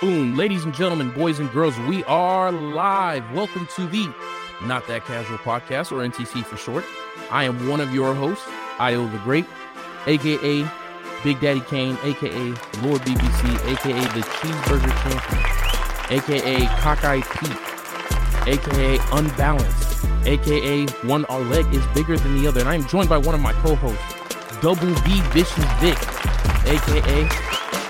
Boom, ladies and gentlemen, boys and girls, we are live. Welcome to the Not That Casual podcast, or NTC for short. I am one of your hosts, Io the Great, aka Big Daddy Kane, aka Lord BBC, aka the Cheeseburger Champion, aka Cockeye Pete, aka Unbalanced, aka one our leg is bigger than the other. And I am joined by one of my co-hosts, Double B Vicious Vic, aka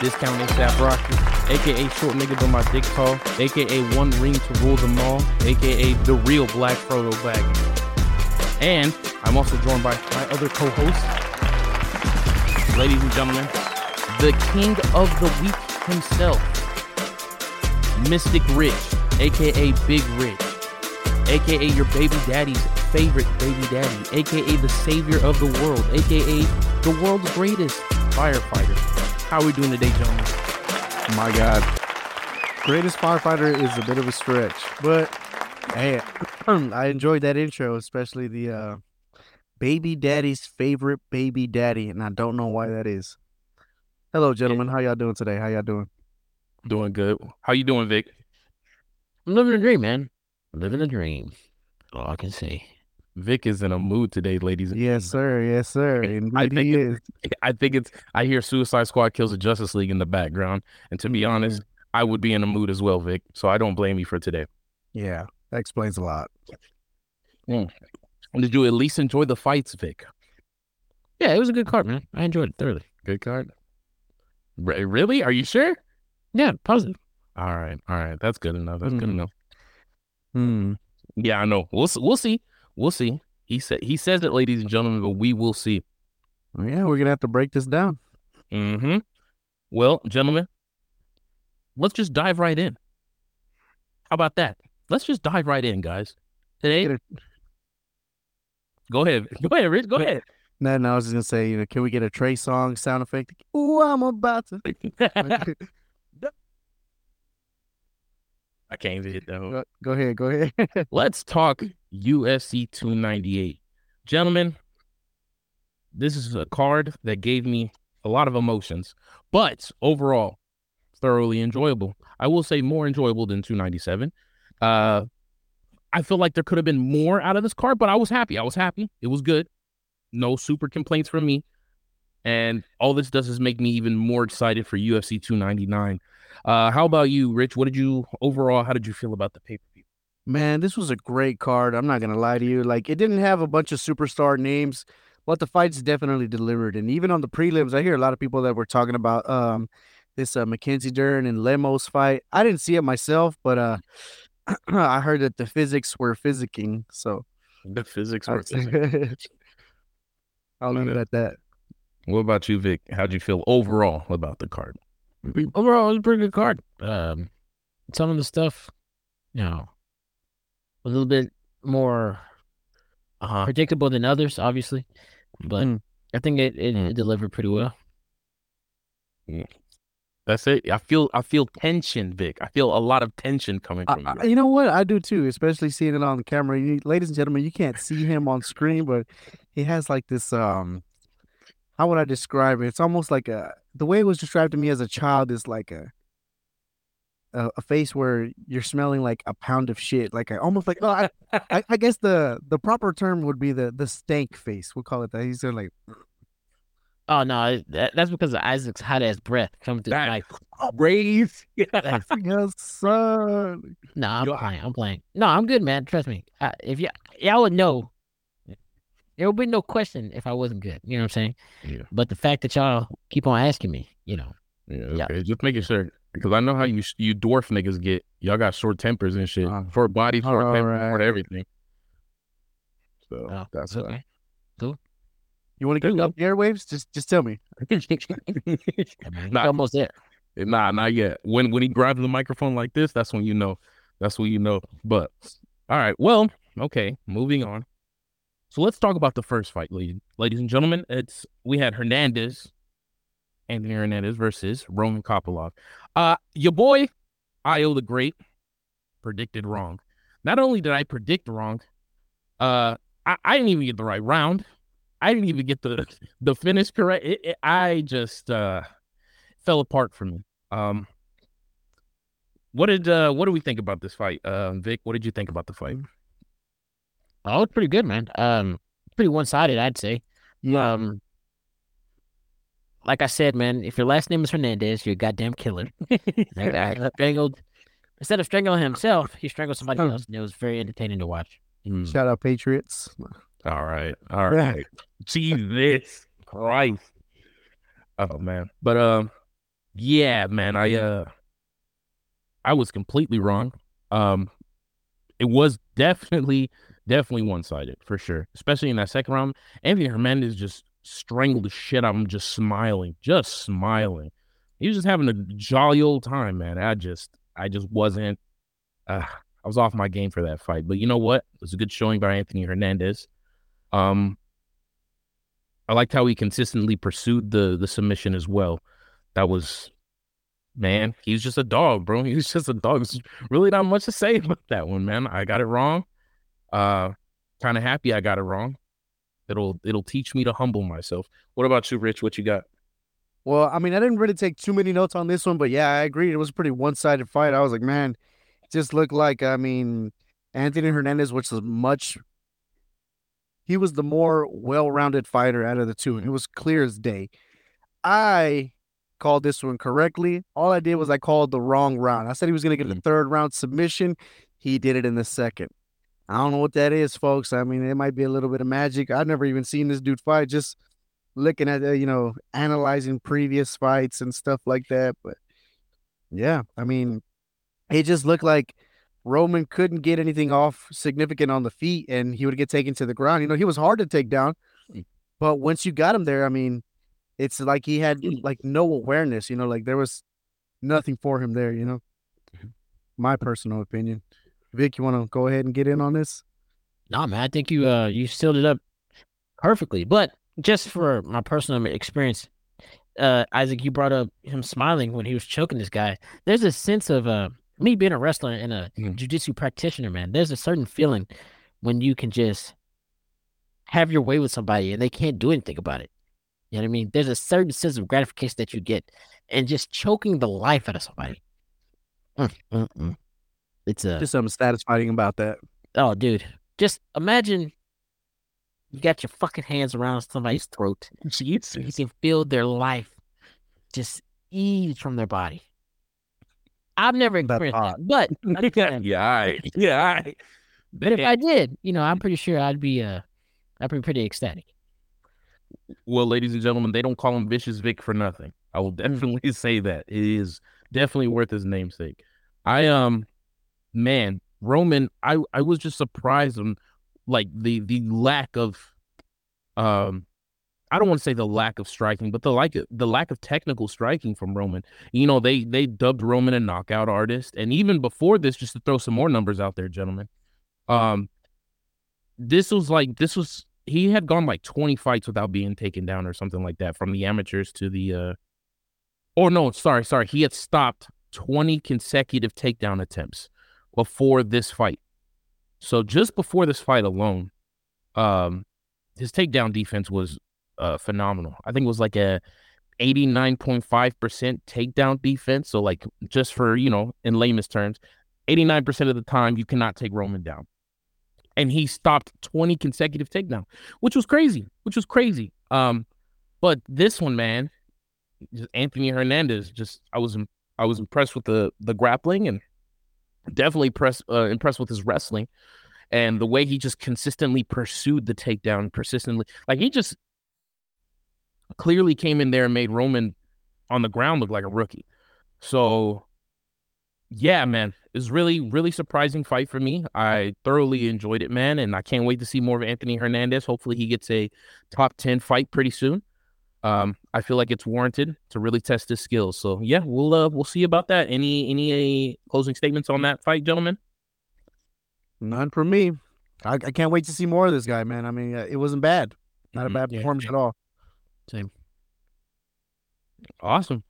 Discount ASAP Rocky, aka Short Nigga but my dick tall, aka One Ring to rule them all, aka the real Black Frodo Baggins. And I'm also joined by my other co-host, ladies and gentlemen, the king of the week himself, Mystic Rich, aka Big Rich, aka your baby daddy's favorite baby daddy, aka the savior of the world, aka the world's greatest firefighter. How are we doing today, gentlemen? My God. Greatest firefighter is a bit of a stretch, but hey, I enjoyed that intro, especially the uh, baby daddy's favorite baby daddy, and I don't know why that is. Hello, gentlemen. How y'all doing today? How y'all doing? Doing good. How you doing, Vic? I'm living a dream, man. living a dream. All I can say. Vic is in a mood today, ladies. And Yes, sir. Yes, sir. Indeed I he think it- is. I think it's. I hear Suicide Squad kills the Justice League in the background, and to be honest, I would be in a mood as well, Vic. So I don't blame you for today. Yeah, that explains a lot. Did you at least enjoy the fights, Vic? Yeah, it was a good card, man. I enjoyed it thoroughly. Good card. Re- Really? Are you sure? Yeah, positive. All right, all right. That's good enough. That's good Hmm. enough. Hmm. Yeah, I know. We'll we'll see. We'll see. He said he says it, ladies and gentlemen, but we will see. Yeah, we're gonna have to break this down. Mm-hmm. Well, gentlemen, let's just dive right in. How about that? Let's just dive right in, guys. Today, go ahead. Go ahead, Rich. Go ahead. No, no, I was just gonna say, you know, can we get a Trey Songz sound effect? Ooh, I'm about to. I can't even hit that. go, go ahead, go ahead. Let's talk UFC 298. Gentlemen, this is a card that gave me a lot of emotions, but overall, thoroughly enjoyable. I will say more enjoyable than 297. Uh, I feel like there could have been more out of this card, but I was happy. I was happy. It was good. No super complaints from me. And all this does is make me even more excited for UFC 299. Uh, how about you, Rich? What did you overall? How did you feel about the pay per view? Man, this was a great card. I'm not gonna lie to you. Like, it didn't have a bunch of superstar names, but the fights definitely delivered. And even on the prelims, I hear a lot of people that were talking about um this uh, Mackenzie Dern and Lemos fight. I didn't see it myself, but uh I heard that the physics were physicking. So The physics were. I'll leave it at that. What about you, Vic? How'd you feel overall about the card? Overall, it was a pretty good card. Um, some of the stuff, you know, a little bit more Uh-huh. predictable than others, obviously, but Mm. I think it, it, Mm. it delivered pretty well. That's it. I feel I feel tension, Vic. I feel a lot of tension coming from I- you. you know what? I do too, especially seeing it on the camera. You, ladies and gentlemen, you can't see him on screen, but he has like this. Um, how would I describe it? It's almost like a the way it was described to me as a child is like a a, a face where you're smelling like a pound of shit, like a, almost like. Oh, I, I, I guess the the proper term would be the the stank face. We'll call it that. He's sort of like Oh no, that, that's because of Isaac's hot ass breath coming through That- knife. Brave. yes, son. No, I'm Yo, I- playing. I'm playing. No, I'm good, man. Trust me. I, if y- y'all would know, there would be no question if I wasn't good. You know what I'm saying? Yeah. But the fact that y'all keep on asking me, you know, Yeah, Yeah. okay. Just making sure because I know how you you dwarf niggas get. Y'all got short tempers and shit. Uh, short body, short all temper, short everything. So oh, that's it's why. okay. You want to There get up the airwaves? Just just tell me. Yeah, man, Nah. almost there. Nah, not yet. When when he grabs the microphone like this, that's when you know. That's when you know. But all right, well, okay, moving on. So let's talk about the first fight, ladies, ladies and gentlemen. It's we had Hernandez, Anthony Hernandez versus Roman Kopylov. Uh, your boy, Io the Great, predicted wrong. Not only did I predict wrong, uh, I, I didn't even get the right round. I didn't even get the the finish correct. It, it- I just uh fell apart for me. Um, what did uh what do we think about this fight? Uh, Vic, what did you think about the fight? Oh, it's pretty good, man. Um, pretty one sided, I'd say. Um, like I said, man, if your last name is Hernandez, you're a goddamn killer. Strangled. Instead of strangling himself, he strangled somebody else, and it was very entertaining to watch. Hmm. Shout out Patriots. All right, all right. Jesus Christ. Oh man, but um, yeah, man, I uh, I was completely wrong. Um, it was definitely, definitely one sided for sure, especially in that second round. Anthony Hernandez just strangled the shit out of him, just smiling, just smiling. He was just having a jolly old time, man. I just, I just wasn't. Uh, I was off my game for that fight, but you know what? It was a good showing by Anthony Hernandez. Um, I liked how he consistently pursued the the submission as well. That was, man, he's just a dog, bro. He was just a dog. There's really not much to say about that one, man. I got it wrong. Uh, kind of happy I got it wrong. It'll it'll teach me to humble myself. What about you, Rich? What you got? Well, I mean, I didn't really take too many notes on this one, but yeah, I agree. It was a pretty one sided fight. I was like, man, it just looked like, I mean, Anthony Hernandez, which was much, he was the more well rounded fighter out of the two. And it was clear as day. I called this one correctly. All I did was I called the wrong round. I said he was going to get the third round submission. He did it in the second. I don't know what that is, folks. I mean, it might be a little bit of magic. I've never even seen this dude fight. Just looking at, uh, you know, analyzing previous fights and stuff like that. But yeah, I mean, it just looked like Roman couldn't get anything off significant on the feet and he would get taken to the ground. You know, he was hard to take down. Mm. But once you got him there, I mean, it's like he had mm. like no awareness, you know, like there was nothing for him there, you know. Mm-hmm. My personal opinion. Vic, you want to go ahead and get in on this? Nah, man, I think you uh you sealed it up perfectly. But just for my personal experience, uh Isaac, you brought up him smiling when he was choking this guy. There's a sense of uh me being a wrestler and a Mhm. jujitsu practitioner, man. There's a certain feeling when you can just have your way with somebody and they can't do anything about it. You know what I mean? There's a certain sense of gratification that you get, and just choking the life out of somebody. Mm, mm, mm. It's a Just something satisfying about that. Oh, dude. Just imagine you got your fucking hands around somebody's throat. And you can feel their life just ease from their body. I've never experienced that, but Yeah, right. yeah. right. but if I did, you know, I'm pretty sure I'd be uh, I'd be pretty ecstatic. Well, ladies and gentlemen, they don't call him Vicious Vic for nothing. I will definitely say that. It is definitely worth his namesake. I um man, Roman, I I was just surprised on like the the lack of um I don't want to say the lack of striking, but the like the lack of technical striking from Roman. You know, they they dubbed Roman a knockout artist, and even before this, just to throw some more numbers out there, gentlemen. Um, this was like this was he had gone like 20 fights without being taken down or something like that from the amateurs to the uh or no sorry sorry he had stopped 20 consecutive takedown attempts before this fight. So just before this fight alone um his takedown defense was uh phenomenal. I think it was like a 89.5% takedown defense. So like just for you know in layman's terms 89% of the time you cannot take roman down. And he stopped 20 consecutive takedown, which was crazy, which was crazy. Um, but this one, man, just Anthony Hernandez, just I was I was impressed with the the grappling and definitely press uh, impressed with his wrestling and the way he just consistently pursued the takedown, persistently like he just clearly came in there and made Roman on the ground look like a rookie. So yeah, man, it was really, really surprising fight for me. I thoroughly enjoyed it, man, and I can't wait to see more of Anthony Hernandez. Hopefully, he gets a top ten fight pretty soon. Um, I feel like it's warranted to really test his skills. So yeah, we'll uh, we'll see about that. Any any uh, closing statements on that fight, gentlemen? None from me. I, I can't wait to see more of this guy, man. I mean, uh, it wasn't bad. Not a Mhm. bad Yeah. performance at all. Same. Awesome.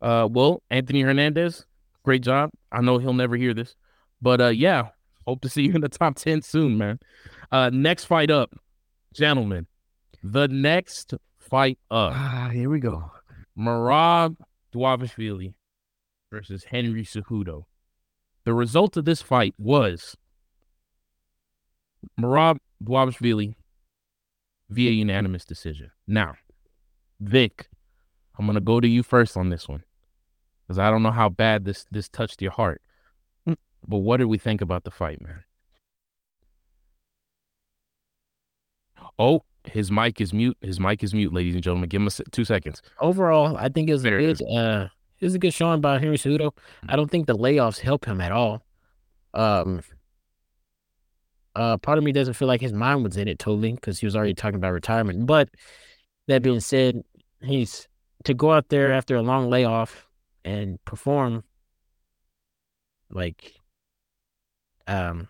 Uh, well, Anthony Hernandez, great job. I know he'll never hear this, but uh, yeah, hope to see you in the top ten soon, man. Uh, next fight up, gentlemen. The next fight up. Ah, here we go. Merab Dvalishvili versus Henry Cejudo. The result of this fight was Merab Dvalishvili via unanimous decision. Now, Vic, I'm gonna go to you first on this one because I don't know how bad this this touched your heart. But what did we think about the fight, man? Oh, his mic is mute. His mic is mute, ladies and gentlemen. Give him a two seconds. Overall, I think it was a There it good uh it was a good showing by Henry Cejudo. I don't think the layoffs help him at all. Um uh part of me doesn't feel like his mind was in it totally because he was already talking about retirement. But that being said, he's to go out there after a long layoff and perform like um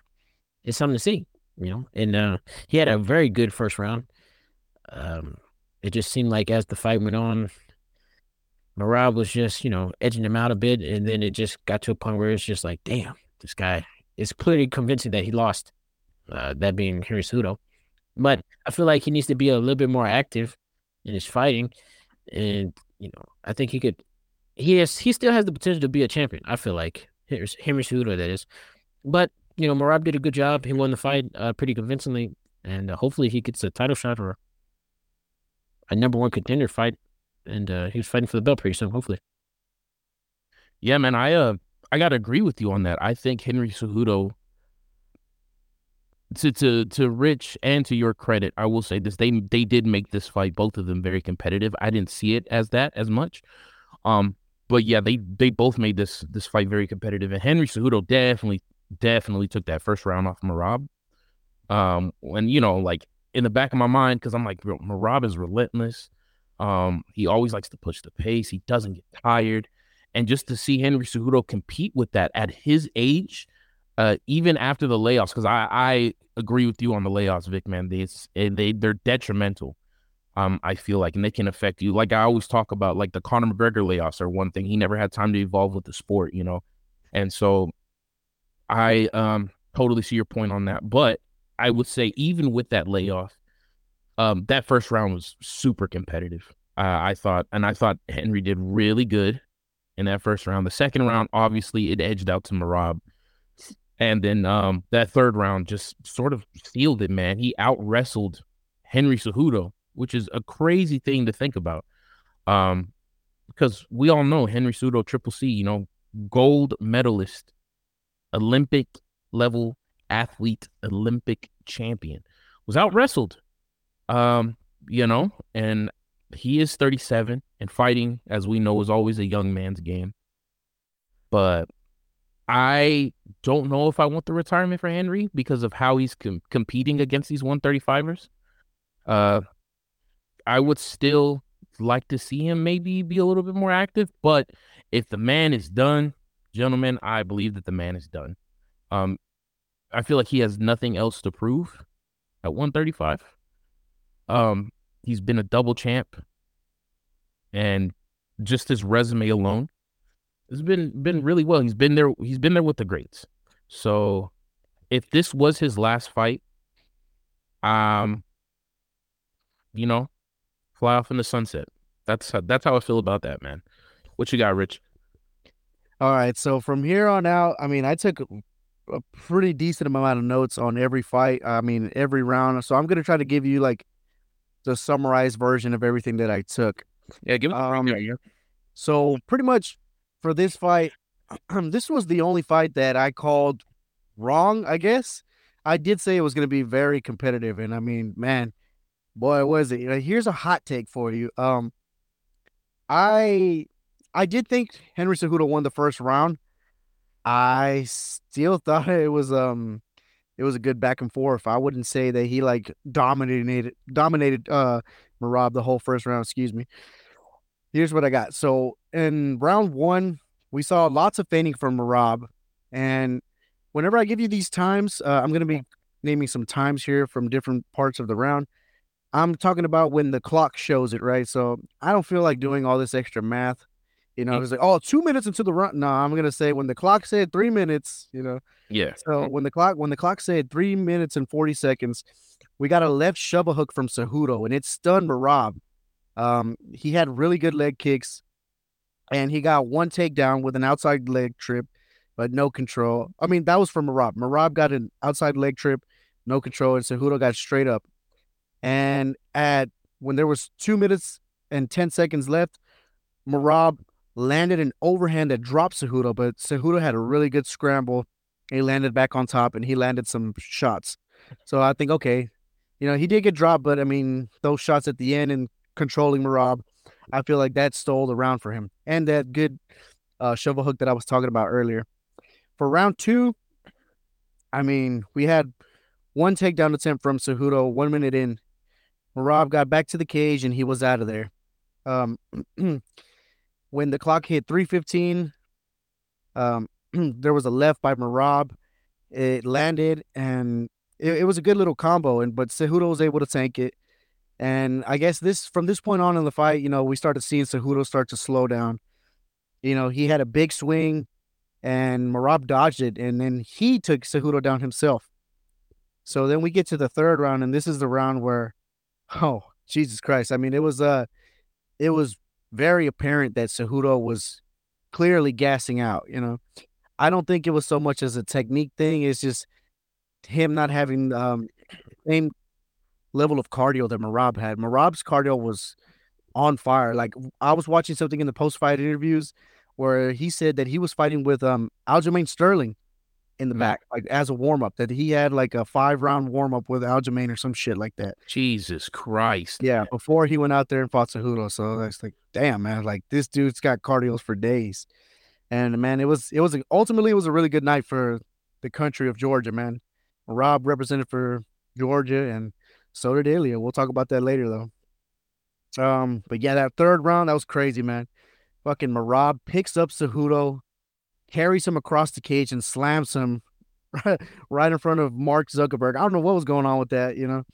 it's something to see, you know. And uh he had a very good first round. Um it just seemed like as the fight went on, Merab was just, you know, edging him out a bit, and then it just got to a point where it's just like, damn, this guy is clearly convincing that he lost. Uh, that being Cejudo, but I feel like he needs to be a little bit more active in his fighting, and you know, I think he could. He has, he still has the potential to be a champion. I feel like Henry that is, but you know, Merab did a good job. He won the fight uh, pretty convincingly, and uh, hopefully he gets a title shot or a number one contender fight and uh, he was fighting for the belt pretty soon, hopefully. Yeah, man, I uh I gotta agree with you on that. I think Henry Cejudo to to to Rich and to your credit, I will say this. They they did make this fight, both of them very competitive. I didn't see it as that as much. Um, but yeah, they they both made this this fight very competitive. And Henry Cejudo definitely definitely took that first round off Merab. Um, and you know, like in the back of my mind, because I'm like, bro, Merab is relentless. Um, he always likes to push the pace. He doesn't get tired. And just to see Henry Cejudo compete with that at his age, uh, even after the layoffs, because I, I agree with you on the layoffs, Vic, man. They, eh, they they're detrimental. Um, I feel like, and they can affect you. Like I always talk about, like the Conor McGregor layoffs are one thing. He never had time to evolve with the sport, you know. And so, I um totally see your point on that. But I would say, even with that layoff, um, that first round was super competitive. Uh, I thought, and I thought Henry did really good in that first round. The second round, obviously, it edged out to Merab. And then um, that third round just sort of sealed it, man. He out wrestled Henry Cejudo, which is a crazy thing to think about. Um, because we all know Henry Cejudo, Triple C, you know, gold medalist, Olympic level athlete, Olympic champion, was out wrestled. Um, you know, and he is 37 and fighting, as we know, is always a young man's game. But I don't know if I want the retirement for Henry because of how he's com- competing against these 135ers. Uh, I would still like to see him maybe be a little bit more active, but if the man is done, gentlemen, I believe that the man is done. Um, I feel like he has nothing else to prove at 135. Um, he's been a double champ, and just his resume alone has been been really well. He's been there. He's been there with the greats. So, if this was his last fight, um, you know, fly off in the sunset. That's how, that's how I feel about that, man. What you got, Rich? All right. So from here on out, I mean, I took a pretty decent amount of notes on every fight. I mean, every round. So I'm gonna try to give you like the summarized version of everything that I took. Yeah, give it. Um, yeah, So pretty much for this fight, this was the only fight that I called wrong. I guess I did say it was going to be very competitive, and I mean, man, boy, was it! Here's a hot take for you. Um, I I did think Henry Cejudo won the first round. I still thought it was um it was a good back and forth. I wouldn't say that he like dominated dominated uh Merab the whole first round, excuse me. Here's what I got. So in round one, we saw lots of feigning from Merab. And whenever I give you these times, uh, I'm gonna be naming some times here from different parts of the round. I'm talking about when the clock shows it, right? So I don't feel like doing all this extra math. You know, it's like, oh, two minutes into the run. No, I'm gonna say when the clock said three minutes, you know. yeah. So when the clock when the clock said three minutes and forty seconds, we got a left shovel hook from Cejudo, and it stunned Merab. Um, he had really good leg kicks, and he got one takedown with an outside leg trip. but no control. I mean, that was from Merab. Merab got an outside leg trip, no control, and Cejudo got straight up. And at when there was two minutes and ten seconds left, Merab landed an overhand that dropped Cejudo, but Cejudo had a really good scramble. He landed back on top and he landed some shots. So I think, okay, you know, he did get dropped, but I mean, those shots at the end and controlling Merab, I feel like that stole the round for him. And that good uh, shovel hook that I was talking about earlier. For round two, I mean, we had one takedown attempt from Cejudo one minute in. Merab got back to the cage and he was out of there. Um, when the clock hit 315, um, there was a left by Merab. It landed and it, it, was a good little combo, and but Cejudo was able to tank it. And I guess this from this point on in the fight, you know, we started seeing Cejudo start to slow down. You know, he had a big swing and Merab dodged it, and then he took Cejudo down himself. So then we get to the third round, and this is the round where, oh Jesus Christ! I mean, it was uh, it was very apparent that Cejudo was clearly gassing out. You know, I don't think it was so much as a technique thing. It's just him not having um same level of cardio that Merab had. Merab's cardio was on fire. Like I was watching something in the post fight interviews where he said that he was fighting with um Aljamain Sterling in the back, like as a warm up, that he had like a five round warm up with Aljamain or some shit like that. Jesus Christ. Yeah, before he went out there and fought Cejudo. So that's like, damn, man, like this dude's got cardios for days. And man, it was it was ultimately it was a really good night for the country of Georgia, man. Rob represented for Georgia and so did Ilia. We'll talk about that later though. Um, but yeah, that third round, that was crazy, man. Fucking Merab picks up Cejudo, carries him across the cage, and slams him right in front of Mark Zuckerberg. I don't know what was going on with that, you know.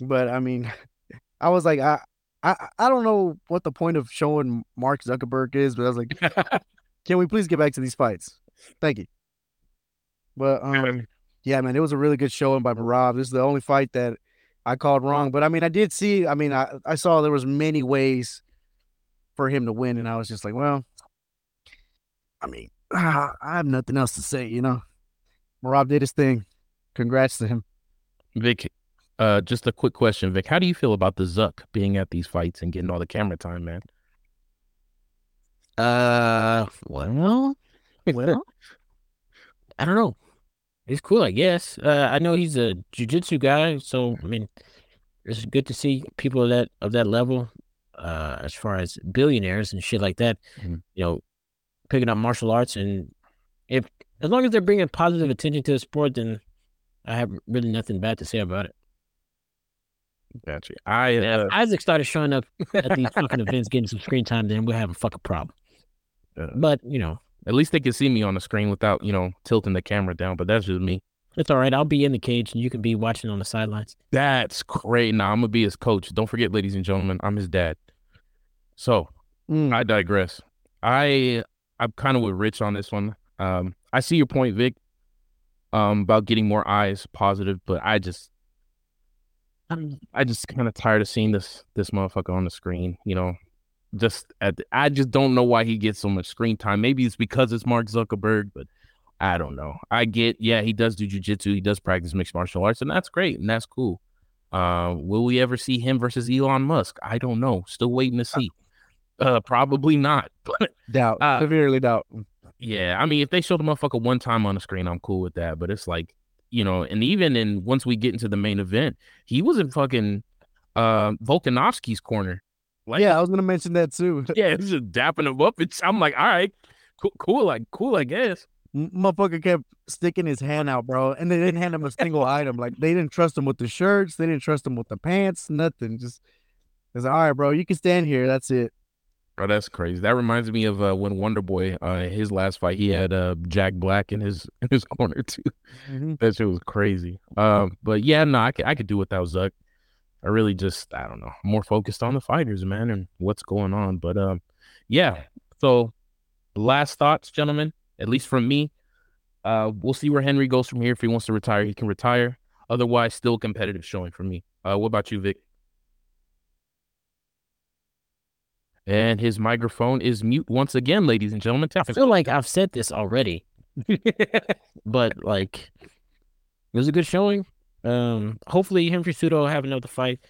But I mean, I was like, I, I, I don't know what the point of showing Mark Zuckerberg is, but I was like, can we please get back to these fights? Thank you. But um, yeah, man, it was a really good showing by Merab. This is the only fight that I called wrong. But I mean, I did see. I mean, I, I saw there was many ways for him to win, and I was just like, well, I mean, I have nothing else to say. You know, Rob did his thing. Congrats to him. Vic, uh, just a quick question, Vic. How do you feel about the Zuck being at these fights and getting all the camera time, man? Uh, well, well, I don't know. He's cool, I guess. Uh, I know he's a jujitsu guy, so I mean, it's good to see people of that of that level, uh, as far as billionaires and shit like that. Mm-hmm. You know, picking up martial arts, and if as long as they're bringing positive attention to the sport, then I have really nothing bad to say about it. Gotcha. I uh... Isaac started showing up at these fucking events, getting some screen time, then we'll have a fucking problem. Uh, but you know, at least they can see me on the screen without, you know, tilting the camera down. But that's just me. It's all right. I'll be in the cage and you can be watching on the sidelines. That's great. Now I'm gonna be his coach. Don't forget, ladies and gentlemen, I'm his dad. So mm. I digress. I I'm kind of with Rich on this one. Um, I see your point, Vic, um, about getting more eyes positive, but I just I'm I just kind of tired of seeing this this motherfucker on the screen. You know, just at the, I just don't know why he gets so much screen time. Maybe it's because it's Mark Zuckerberg, but I don't know. I get, yeah, he does do jujitsu, he does practice mixed martial arts, and that's great and that's cool. Uh, will we ever see him versus Elon Musk? I don't know. Still waiting to see. Uh, probably not. But doubt, uh, severely doubt. Yeah, I mean, if they show the motherfucker one time on the screen, I'm cool with that. But it's like, you know, and even in once we get into the main event, he was in fucking uh Volkanovski's corner like, yeah, I was gonna mention that too. yeah, it's just dapping him up. It's I'm like, all right, cool, cool, like cool, I guess. Motherfucker kept sticking his hand out, bro, and they didn't hand him a single item. Like they didn't trust him with the shirts, they didn't trust him with the pants, nothing. Just it's like, all right, bro, you can stand here. That's it. Oh, that's crazy. That reminds me of uh, when Wonder Boy, uh, his last fight, he had uh, Jack Black in his in his corner too. Mm-hmm. That shit was crazy. Um, but yeah, no, I could I could do without Zuck. I really just I don't know more focused on the fighters, man, and what's going on. But um, yeah. So last thoughts, gentlemen. At least from me, uh, we'll see where Henry goes from here. If he wants to retire, he can retire. Otherwise, still competitive showing for me. Uh, what about you, Vic? And his microphone is mute once again, ladies and gentlemen. I feel like I've said this already, but like it was a good showing. Um, hopefully Henry will have another fight.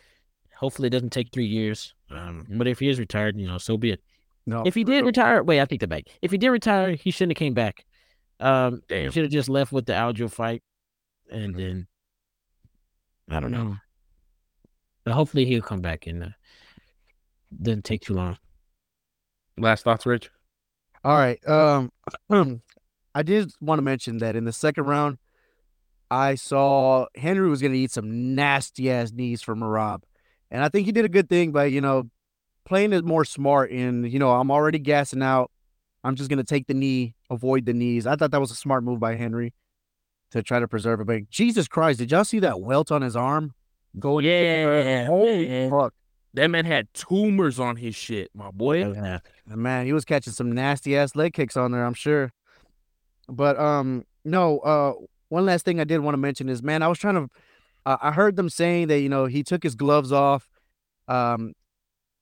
Hopefully it doesn't take three years. Um, but if he is retired, you know, so be it. No, If he did retire, wait, I take that back. If he did retire, he shouldn't have came back. Um, Damn. should have just left with the Aljo fight, and then I don't know. But hopefully he'll come back and uh, doesn't take too long. Last thoughts, Rich? All right. Um, I did want to mention that in the second round, I saw Henry was going to eat some nasty ass knees from Merab, and I think he did a good thing by you know playing it more smart. And you know, I'm already gassing out. I'm just going to take the knee, avoid the knees. I thought that was a smart move by Henry to try to preserve it. But Jesus Christ, did y'all see that welt on his arm? Going, Yeah. holy fuck. That man had tumors on his shit, my boy. Yeah. Man, he was catching some nasty ass leg kicks on there, I'm sure. But um, no. Uh, one last thing I did want to mention is, man, I was trying to. Uh, I heard them saying that you know he took his gloves off, um,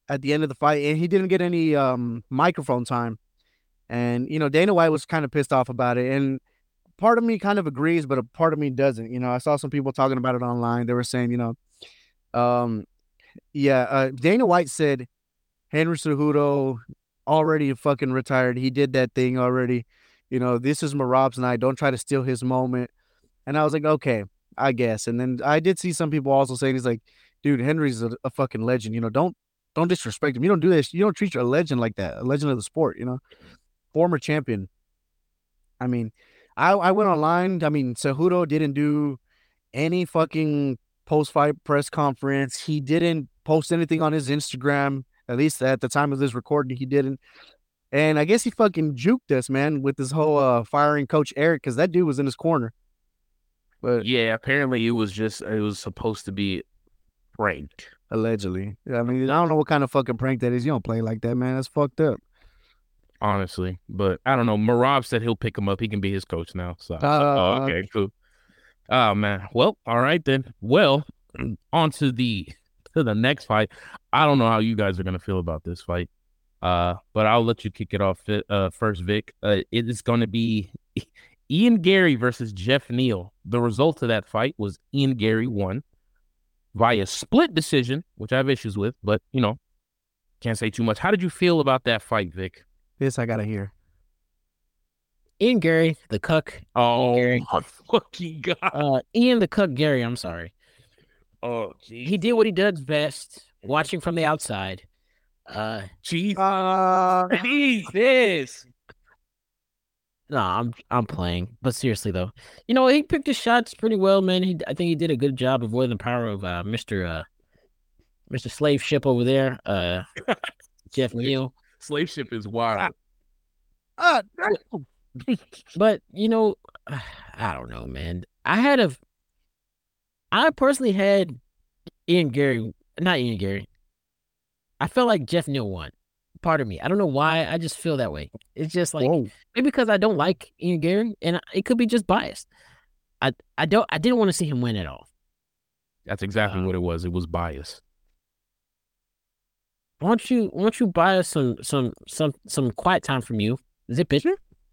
at the end of the fight, and he didn't get any um microphone time, and you know Dana White was kind of pissed off about it, and part of me kind of agrees, but a part of me doesn't. You know, I saw some people talking about it online. They were saying, you know, um, yeah, uh, Dana White said Henry Cejudo already fucking retired. He did that thing already. You know, this is Merab's night. Don't try to steal his moment. And I was like, okay, I guess. And then I did see some people also saying he's like, dude, Henry's a, a fucking legend. You know, don't don't disrespect him. You don't do this. You don't treat a legend like that. A legend of the sport. You know, former champion. I mean, I I went online. I mean, Cejudo didn't do any fucking post fight press conference. He didn't post anything on his Instagram. At least at the time of this recording, he didn't. And I guess he fucking juked us, man, with this whole uh, firing Coach Eric because that dude was in his corner. But Yeah, apparently it was just it was supposed to be pranked. allegedly, I mean, I don't know what kind of fucking prank that is. You don't play like that, man. That's fucked up. honestly. But I don't know. Merab said he'll pick him up. He can be his coach now. So, Uh, oh, okay, cool. Oh man. Well, all right then. Well, on to the to the next fight. I don't know how you guys are gonna feel about this fight. Uh, but I'll let you kick it off uh, first, Vic. Uh, it is going to be Ian Garry versus Geoff Neal. The result of that fight was Ian Garry won via split decision, which I have issues with, but you know, can't say too much. How did you feel about that fight, Vic? This I gotta hear. Ian Garry, the cuck. Oh Garry. my fucking god! Uh, Ian the cuck Garry. I'm sorry. Oh geez, He did what he does best, watching from the outside. Uh, Jesus, Uh, Jesus. no, I'm I'm playing, but seriously though, you know he picked his shots pretty well, man. He, I think he did a good job avoiding the power of uh, Mister uh, Mister Slave Ship over there. Uh, Jeff Slave- Neal. Slave ship is wild. uh, But you know, I don't know, man. I had a, I personally had Ian Garry, not Ian Garry. I felt like Geoff Neal won. Part of me, I don't know why. I just feel that way. It's just like whoa. maybe because I don't like Ian Garry, and it could be just biased. I I don't I didn't want to see him win at all. That's exactly Wow. what it was. It was bias. Why don't you why don't you buy us some some some some quiet time from you? Zip it.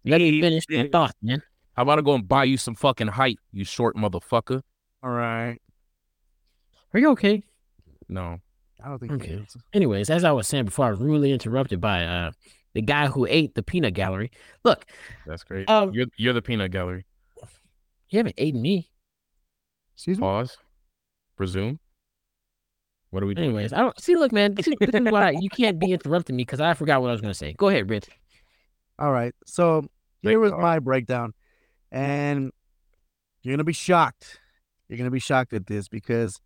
Let me finish my thought, man. How about I go and buy you some fucking height, you short motherfucker? All right. Are you okay? No. I don't think. Okay. he is. Anyways, as I was saying before, I was rudely interrupted by uh the guy who ate the peanut gallery. Look, That's great. Um, you're you're the peanut gallery. you haven't eaten me. Excuse me. Pause. Presume. What are we doing? Anyways, I don't see. Look, man, this this is why you can't be interrupting me because I forgot what I was gonna say. Go ahead, Rich. All right. So here was my breakdown, and you're gonna be shocked. You're gonna be shocked at this because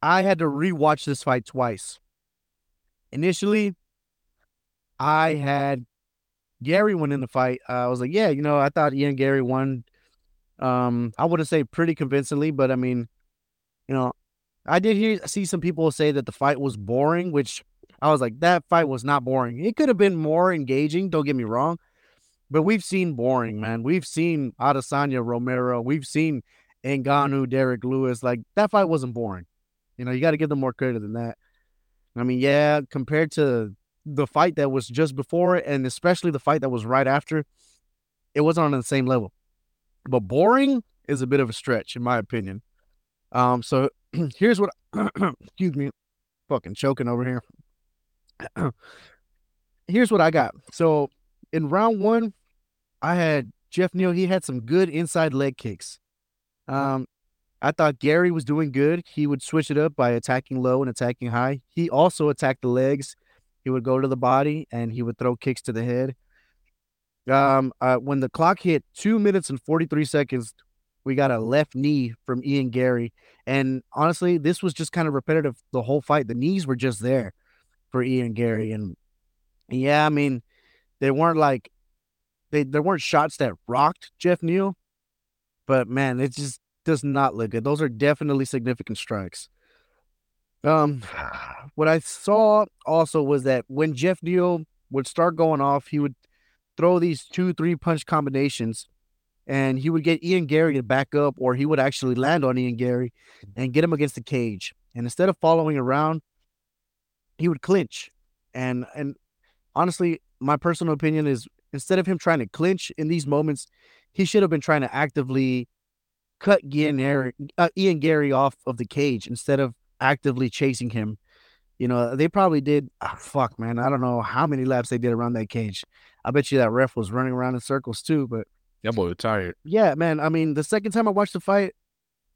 I had to rewatch this fight twice. Initially, I had Garry win in the fight. I was like, yeah, you know, I thought Ian Garry won. Um, I wouldn't say pretty convincingly, but I mean, you know, I did hear see some people say that the fight was boring, which I was like, that fight was not boring. It could have been more engaging, don't get me wrong. But we've seen boring, man. We've seen Adesanya Romero. We've seen Ngannou, Derrick Lewis. Like that fight wasn't boring. You know, you got to give them more credit than that. I mean, yeah, compared to the fight that was just before it, and especially the fight that was right after, it wasn't on the same level. But boring is a bit of a stretch, in my opinion. Um, so here's what excuse me, fucking choking over here. here's what I got. So in round one, I had Geoff Neal. He had some good inside leg kicks. Um, I thought Garry was doing good. He would switch it up by attacking low and attacking high. He also attacked the legs. He would go to the body and he would throw kicks to the head. Um, uh, when the clock hit two minutes and 43 seconds, we got a left knee from Ian Garry. And honestly, this was just kind of repetitive the whole fight. The knees were just there for Ian Garry. And yeah, I mean, they weren't like they there weren't shots that rocked Geoff Neal, but man, it just does not look good. Those are definitely significant strikes. Um, what I saw also was that when Geoff Neal would start going off, he would throw these two, three punch combinations and he would get Ian Garry to back up, or he would actually land on Ian Garry and get him against the cage. And instead of following around, he would clinch. And and honestly, my personal opinion is instead of him trying to clinch in these moments, he should have been trying to actively cut Ian Garry, uh, Ian Garry off of the cage instead of actively chasing him. You know, they probably did. Oh, fuck, man. I don't know how many laps they did around that cage. I bet you that ref was running around in circles too. But that boy was tired. Yeah, man. I mean, the second time I watched the fight,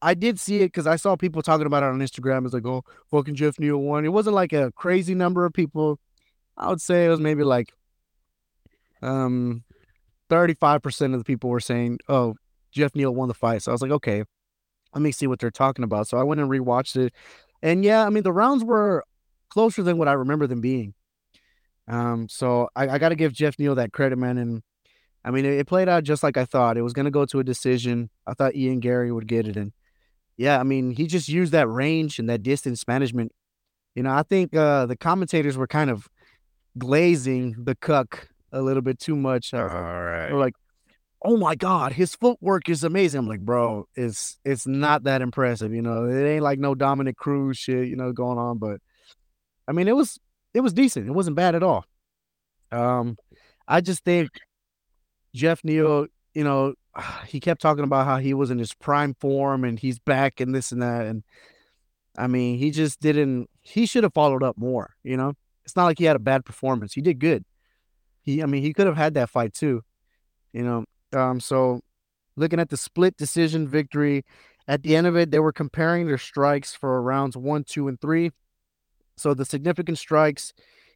I did see it because I saw people talking about it on Instagram. It's like, oh, fucking Geoff Neal won. It wasn't like a crazy number of people. I would say it was maybe like um 35% of the people were saying, oh, Geoff Neal won the fight. So I was like, okay, let me see what they're talking about. So I went and rewatched it. And yeah, I mean, the rounds were closer than what I remember them being. Um, so I, I got to give Geoff Neal that credit, man. And I mean, it, it played out just like I thought. It was going to go to a decision. I thought Ian Garry would get it. And yeah, I mean, he just used that range and that distance management. You know, I think uh, the commentators were kind of glazing the cuck a little bit too much. All right. They're like, oh my God, his footwork is amazing. I'm like, bro, it's it's not that impressive. You know, it ain't like no Dominick Cruz shit, you know, going on. But I mean, it was it was decent. It wasn't bad at all. Um, I just think Geoff Neal, you know, he kept talking about how he was in his prime form and he's back and this and that. And I mean, he just didn't, he should have followed up more, you know? It's not like he had a bad performance. He did good. He, I mean, he could have had that fight too, you know? Um, so looking at the split decision victory, at the end of it, they were comparing their strikes for rounds one, two, and three. So the significant strikes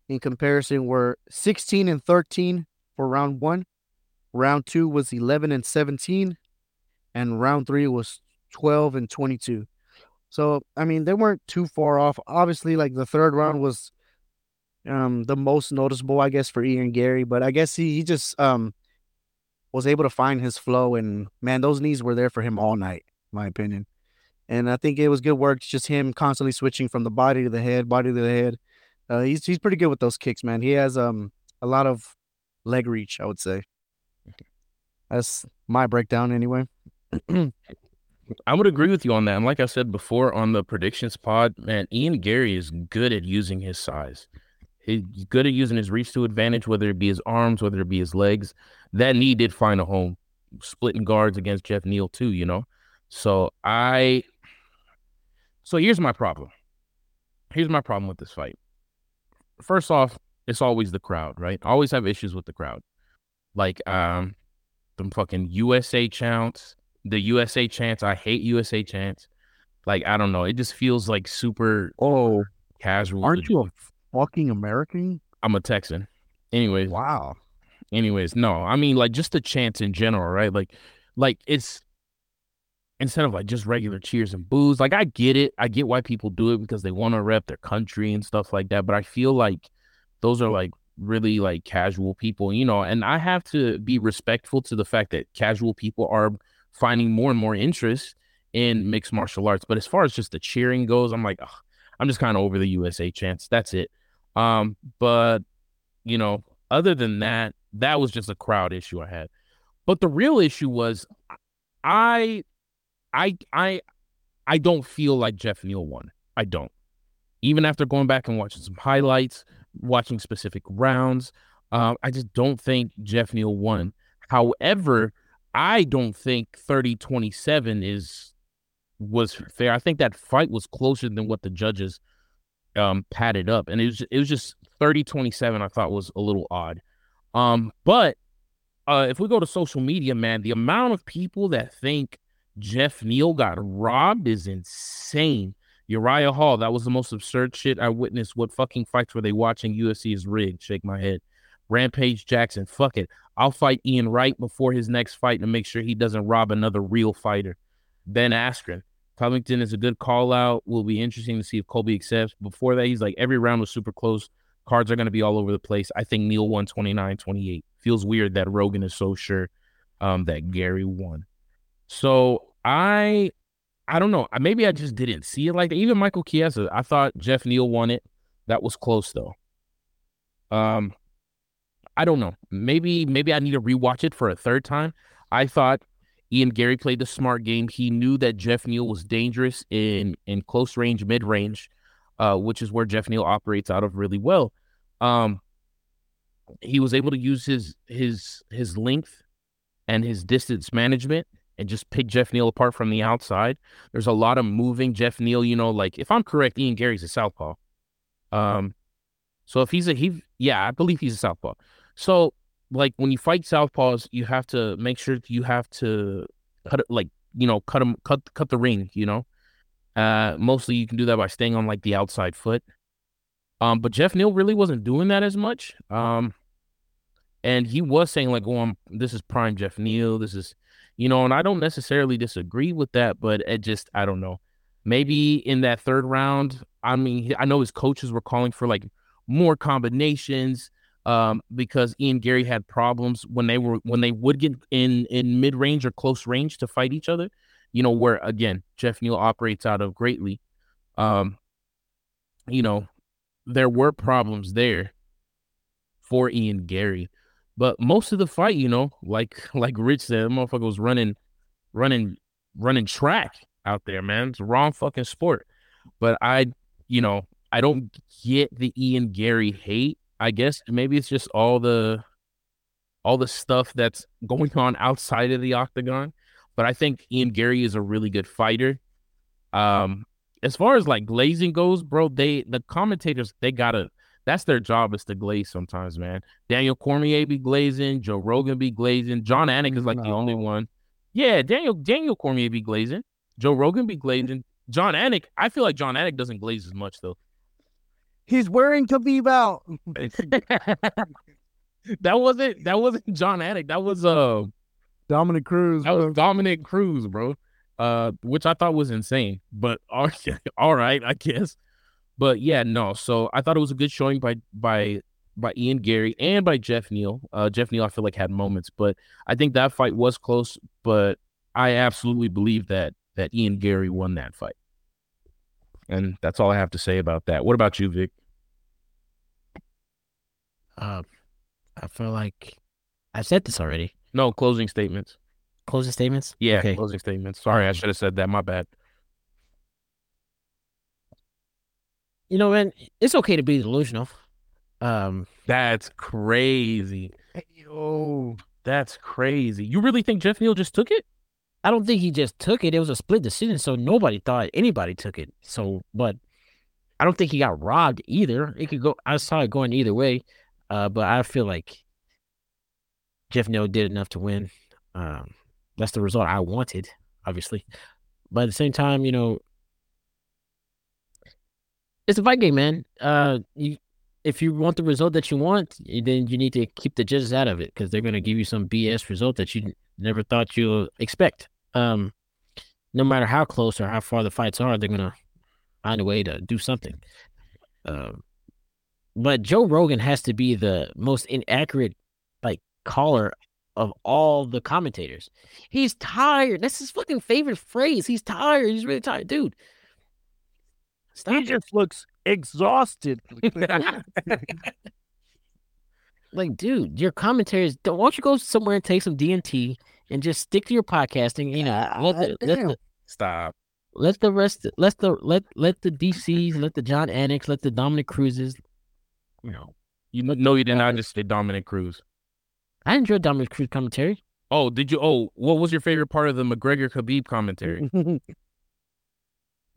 in comparison were 16 and 13 for round one, Round two was 11 and 17, and round three was 12 and 22. So, I mean, they weren't too far off. Obviously, like the third round was um the most noticeable, I guess, for Ian Garry, but I guess he, he just um was able to find his flow and man, those knees were there for him all night, my opinion. And I think it was good work, just him constantly switching from the body to the head, body to the head. Uh, he's he's pretty good with those kicks, man. He has um a lot of leg reach, I would say. That's my breakdown anyway. I would agree with you on that. And like I said before on the predictions pod, man, Ian Garry is good at using his size. He's good at using his reach to advantage, whether it be his arms, whether it be his legs. That knee did find a home, splitting guards against Geoff Neal too. You know, so I. So here's my problem. Here's my problem with this fight. First off, it's always the crowd, right? Always have issues with the crowd. Like, um, them fucking USA chants, the USA chants. I hate USA chants. Like I don't know, it just feels like super oh casual. Aren't you a fucking American? I'm a Texan. Anyways, wow. Anyways, no, I mean like just the chants in general, right? Like, like it's instead of like just regular cheers and boos. Like I get it, I get why people do it because they want to rep their country and stuff like that. But I feel like those are like really like casual people, you know, and I have to be respectful to the fact that casual people are finding more and more interest in mixed martial arts. But as far as just the cheering goes, I'm like, I'm just kind of over the USA chance. That's it. Um, but you know, other than that, that was just a crowd issue I had. But the real issue was I I I I don't feel like Geoff Neal won. I don't. Even after going back and watching some highlights, watching specific rounds. Uh, I just don't think Geoff Neal won. However, I don't think 30-27 is was fair. I think that fight was closer than what the judges um padded up. And it was it was just 30-27 I thought was a little odd. Um, but uh if we go to social media, man, the amount of people that think Geoff Neal got robbed is insane. Uriah Hall, that was the most absurd shit I witnessed. What fucking fights were they watching? UFC is rigged. Shake my head. Rampage Jackson, fuck it. I'll fight Ian Wright before his next fight to make sure he doesn't rob another real fighter. Ben Askren, Covington is a good call out. Will be interesting to see if Colby accepts. Before that, he's like, every round was super close. Cards are going to be all over the place. I think Neal won 29 28. Feels weird that Rogan is so sure um, that Garry won. So I I don't know. Maybe I just didn't see it like that. Even Michael Chiesa, I thought Geoff Neal won it. That was close though. Um, I don't know. Maybe maybe I need to rewatch it for a third time. I thought Ian Garry played the smart game. He knew that Geoff Neal was dangerous in in close range, mid range, uh, which is where Geoff Neal operates out of really well. Um, he was able to use his his his length and his distance management and just pick Geoff Neal apart from the outside. There's a lot of moving Geoff Neal, you know, like if I'm correct, Ian Garry's a southpaw. Um so if he's a he yeah, I believe he's a southpaw. So like when you fight southpaws, you have to make sure you have to cut it like, you know, cut them cut cut the ring, you know. Uh mostly you can do that by staying on like the outside foot. Um but Geoff Neal really wasn't doing that as much. Um and he was saying like, "Oh, I'm, this is prime Geoff Neal. This is you know, and I don't necessarily disagree with that, but it just, I don't know. Maybe in that third round, I mean, I know his coaches were calling for like more combinations um, because Ian Garry had problems when they were when they would get in in mid range or close range to fight each other. You know, where again Geoff Neal operates out of greatly. Um, you know, there were problems there for Ian Garry. But most of the fight, you know, like like Rich said, the motherfucker was running, running, running track out there, man. It's wrong fucking sport. But I, you know, I don't get the Ian Garry hate. I guess maybe it's just all the all the stuff that's going on outside of the octagon. But I think Ian Garry is a really good fighter. Um, as far as like glazing goes, bro, they the commentators they gotta that's their job is to glaze sometimes, man. Daniel Cormier be glazing, Joe Rogan be glazing, Jon Anik is like no. the only one. Yeah, Daniel Daniel Cormier be glazing, Joe Rogan be glazing, Jon Anik. I feel like Jon Anik doesn't glaze as much though. He's wearing Khabib out. that wasn't that wasn't Jon Anik. That was uh Dominick Cruz. That was Dominick Cruz, bro. Uh, which I thought was insane. But all, all right, I guess. But yeah, no. So I thought it was a good showing by by by Ian Garry and by Geoff Neal. Uh, Geoff Neal, I feel like had moments, but I think that fight was close. But I absolutely believe that that Ian Garry won that fight, and that's all I have to say about that. What about you, Vic? Uh, I feel like I've said this already. No closing statements. Closing statements. Yeah, okay. closing statements. Sorry, I should have said that. My bad. You know, man, it's okay to be delusional. Um, that's crazy. Yo, that's crazy. You really think Geoff Neal just took it? I don't think he just took it. It was a split decision, so nobody thought anybody took it. So, but I don't think he got robbed either. It could go. I saw it going either way, uh, but I feel like Geoff Neal did enough to win. Um, that's the result I wanted, obviously. But at the same time, you know, it's a fight game, man. Uh, you if you want the result that you want, then you need to keep the judges out of it because they're going to give you some BS result that you never thought you'll expect. Um, no matter how close or how far the fights are, they're going to find a way to do something. Um, but Joe Rogan has to be the most inaccurate, like caller of all the commentators. He's tired. That's his fucking favorite phrase. He's tired. He's really tired, dude. Stop. He just looks exhausted. like, dude, your commentaries. Don't, why don't you go somewhere and take some DMT and just stick to your podcasting? You know, let the, let the, stop. Let the rest. Let the let let the DCs, let the Jon Aniks, let the Dominick Cruzes. You know, you know you did not just say Dominick Cruz. I enjoyed Dominick Cruz commentary. Oh, did you? Oh, what was your favorite part of the McGregor Khabib commentary?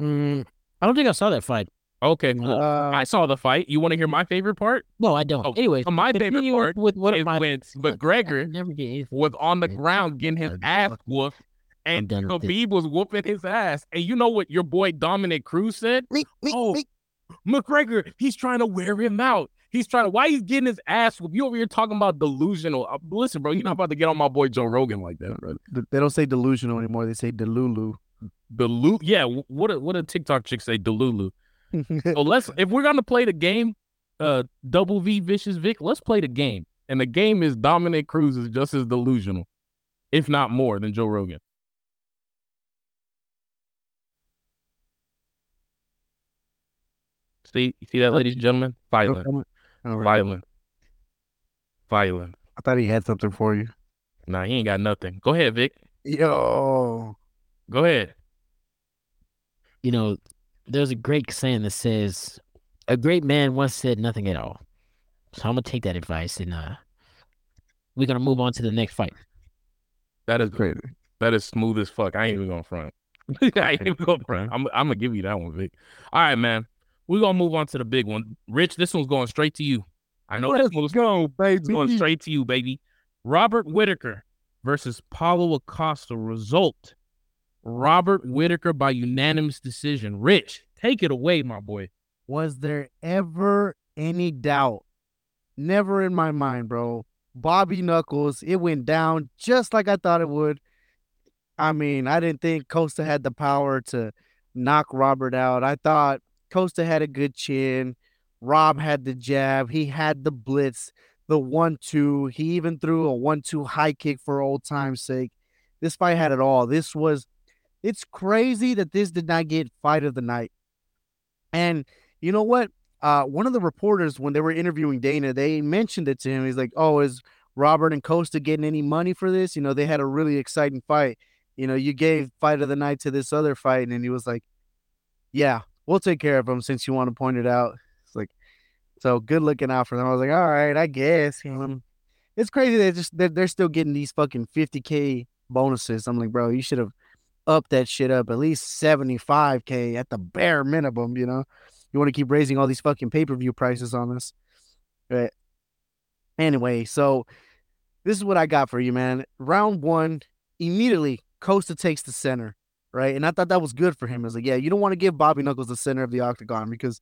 Mm, I don't think I saw that fight. Okay, cool. Uh, I saw the fight. You want to hear my favorite part? No, I don't. Oh, Anyways, my favorite part with what is my when Look, McGregor never get was on the ground getting his I'm ass fucking- whooped, and done with this. Khabib was whooping his ass. And you know what your boy Dominick Cruz said? Oh, McGregor, he's trying to wear him out. He's trying to. Why he's getting his ass whooped? You over here talking about delusional? Uh, listen, bro, you're not about to get on my boy Joe Rogan like that, bro. they don't say delusional anymore. They say delulu. Delu, yeah. What a what a TikTok chick say, Delulu. So let's if we're gonna play the game, uh, double V vicious Vic. Let's play the game, and the game is Dominick Cruz is just as delusional, if not more, than Joe Rogan. See, you see that, ladies and gentlemen? Violent, right. violent, violent. I thought he had something for you. Nah, he ain't got nothing. Go ahead, Vic. Yo, Go ahead. You know, there's a great saying that says, "A great man once said nothing at all." So I'm gonna take that advice, and uh, we're gonna move on to the next fight. That is crazy. That is smooth as fuck. I ain't even gonna front. I ain't even gonna front. I'm, I'm gonna give you that one, Vic. All right, man. We're gonna move on to the big one. Rich, this one's going straight to you. I know this one's go, it's going straight to you, baby. Robert Whitaker versus Paulo Acosta. Result: Robert Whitaker by unanimous decision. Rich, take it away, my boy. Was there ever any doubt? Never in my mind, bro. Bobby Knuckles, it went down just like I thought it would. I mean, I didn't think Costa had the power to knock Robert out. I thought Costa had a good chin. Rob had the jab. He had the blitz, the one two. He even threw a one two high kick for old time's sake. This fight had it all. This was, it's crazy that this did not get fight of the night. And you know what? Uh, one of the reporters, when they were interviewing Dana, they mentioned it to him. He's like, "Oh, is Robert and Costa getting any money for this? You know, they had a really exciting fight. You know, you gave fight of the night to this other fight." And he was like, "Yeah, we'll take care of them since you want to point it out." It's like, so good looking out for them. I was like, "All right, I guess." You know, it's crazy that just they're, they're still getting these fucking fifty k bonuses. I'm like, bro, you should have upped that shit up at least seventy five k at the bare minimum. You know you want to keep raising all these fucking pay per view prices on us. But anyway, so this is what I got for you, man. Round one, immediately Costa takes the center, right? And I thought that was good for him. I was like, yeah, you don't want to give Bobby Knuckles the center of the octagon because,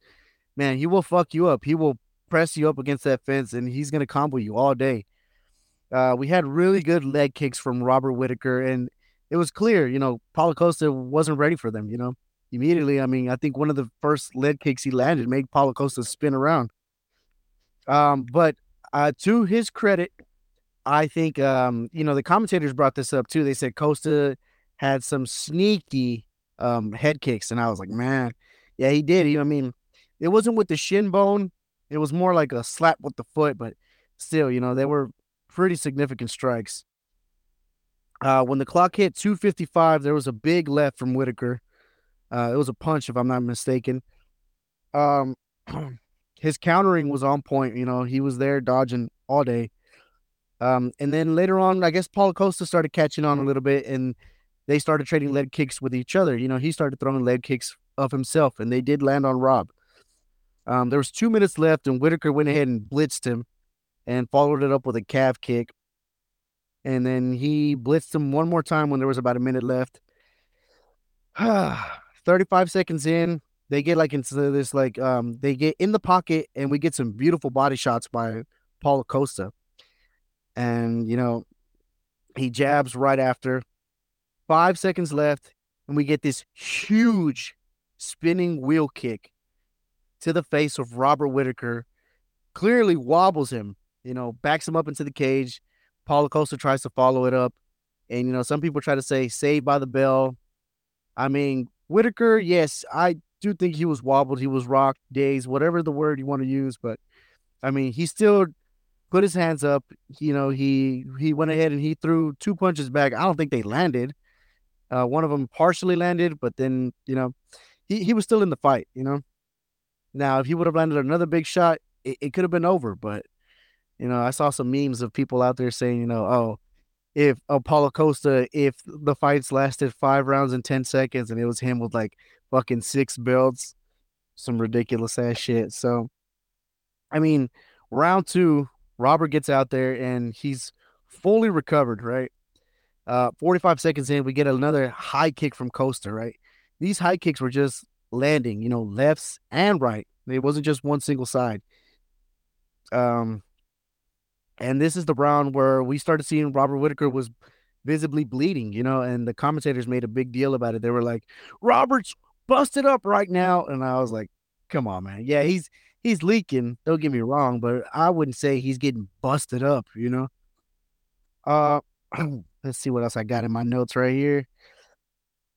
man, he will fuck you up. He will press you up against that fence and he's gonna combo you all day. Uh, we had really good leg kicks from Robert Whitaker, and it was clear, you know, Paulo Costa wasn't ready for them, you know immediately. I mean, I think one of the first leg kicks he landed made Paulo Costa spin around. Um, but uh, to his credit, I think um, you know the commentators brought this up too. They said Costa had some sneaky um, head kicks, and I was like, man, yeah, he did. He, I mean, it wasn't with the shin bone; it was more like a slap with the foot, but still, you know, they were pretty significant strikes. Uh, when the clock hit 255, there was a big left from Whitaker. Uh, it was a punch, if I'm not mistaken. Um, his countering was on point. You know, he was there dodging all day. Um, and then later on, I guess Paulo Costa started catching on a little bit, and they started trading leg kicks with each other. You know, he started throwing leg kicks of himself, and they did land on Rob. Um, there was two minutes left, and Whitaker went ahead and blitzed him, and followed it up with a calf kick. And then he blitzed him one more time when there was about a minute left. 35 seconds in, they get like into this like um they get in the pocket and we get some beautiful body shots by Paulo Costa. And you know, he jabs right after. Five seconds left, and we get this huge spinning wheel kick to the face of Robert Whitaker. Clearly wobbles him, you know, backs him up into the cage. Paulo Costa tries to follow it up. And you know, some people try to say saved by the bell. I mean, Whitaker, yes, I do think he was wobbled. He was rocked, dazed, whatever the word you want to use. But I mean, he still put his hands up. You know, he he went ahead and he threw two punches back. I don't think they landed. Uh, one of them partially landed, but then you know, he he was still in the fight. You know, now if he would have landed another big shot, it, it could have been over. But You know, I saw some memes of people out there saying, you know, oh, if Apollo Costa, if the fights lasted five rounds and 10 seconds and it was him with like fucking six belts, some ridiculous ass shit. So, I mean, round two, Robert gets out there and he's fully recovered, right? Uh, 45 seconds in, we get another high kick from Costa, right? These high kicks were just landing, you know, lefts and right. It wasn't just one single side. Um, and this is the round where we started seeing Robert Whitaker was visibly bleeding, you know, and the commentators made a big deal about it. They were like, Robert's busted up right now. And I was like, come on, man. Yeah, he's he's leaking. Don't get me wrong, but I wouldn't say he's getting busted up, you know. Uh let's see what else I got in my notes right here.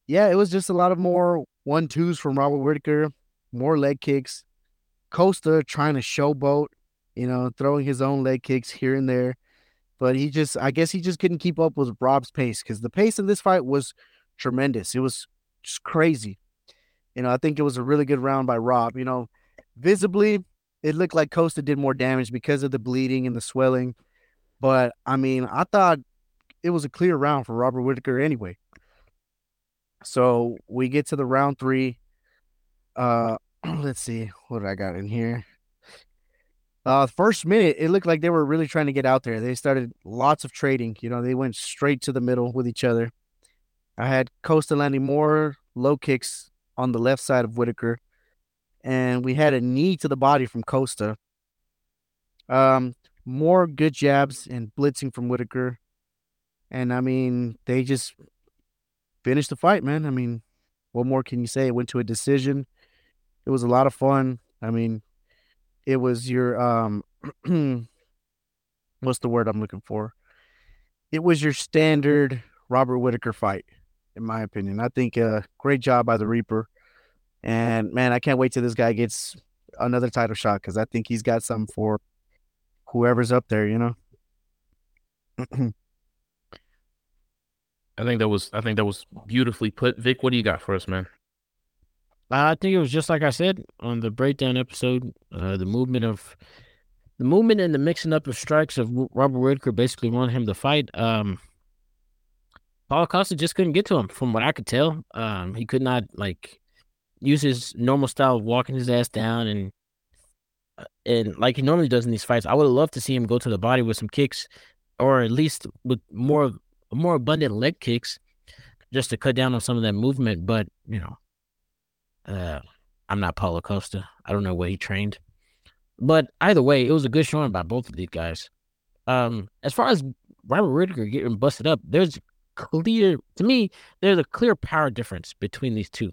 Yeah, it was just a lot of more one twos from Robert Whitaker, more leg kicks. Costa trying to showboat, you know, throwing his own leg kicks here and there. But he just, I guess he just couldn't keep up with Rob's pace because the pace in this fight was tremendous. It was just crazy. You know, I think it was a really good round by Rob. You know, visibly, it looked like Costa did more damage because of the bleeding and the swelling. But I mean, I thought it was a clear round for Robert Whitaker anyway. So we get to the round three. Uh, let's see what I got in here. Uh, first minute, it looked like they were really trying to get out there. They started lots of trading. You know, they went straight to the middle with each other. I had Costa landing more low kicks on the left side of Whitaker, and we had a knee to the body from Costa. Um, more good jabs and blitzing from Whitaker, and I mean, they just finished the fight, man. I mean, what more can you say? It went to a decision. It was a lot of fun. I mean, it was your um what's the word I'm looking for? It was your standard Robert Whitaker fight, in my opinion. I think uh great job by the Reaper. And man, I can't wait till this guy gets another title shot because I think he's got something for whoever's up there, you know. I think that was I think that was beautifully put. Vic, what do you got for us, man? I think it was just like I said on the breakdown episode. Uh, the movement of the movement and the mixing up of strikes of Robert Whitaker basically won him to fight. Um, Paulo Costa just couldn't get to him, from what I could tell. Um, he could not like use his normal style of walking his ass down and uh, and like he normally does in these fights. I would love to see him go to the body with some kicks, or at least with more more abundant leg kicks, just to cut down on some of that movement. But you know, uh, I'm not Paulo Costa. I don't know where he trained. But either way, it was a good showing by both of these guys. Um, as far as Robert Whitaker getting busted up, there's clear to me, there's a clear power difference between these two.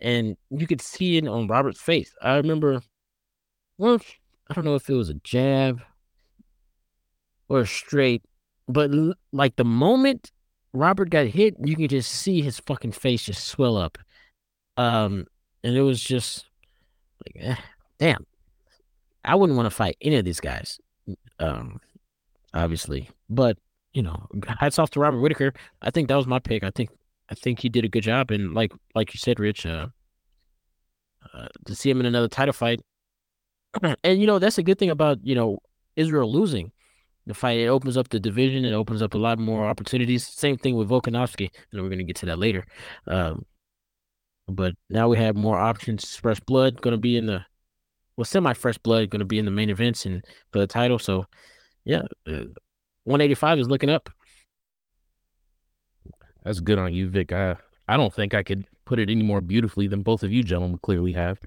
And you could see it on Robert's face. I remember well, I don't know if it was a jab or a straight, but like the moment Robert got hit, you can just see his fucking face just swell up. Um, and it was just like, eh, damn, I wouldn't want to fight any of these guys. Um, obviously, but you know, hats off to Robert Whitaker. I think that was my pick. I think I think he did a good job, and like like you said, Rich, uh, uh, to see him in another title fight, and you know that's a good thing about you know Israel losing the fight. It opens up the division. It opens up a lot more opportunities. Same thing with Volkanovski, and we're gonna get to that later. Um, but now we have more options. Fresh blood going to be in the well, semi fresh blood going to be in the main events and for the title. So, yeah, uh, 185 is looking up. That's good on you, Vic. I I don't think I could put it any more beautifully than both of you gentlemen clearly have.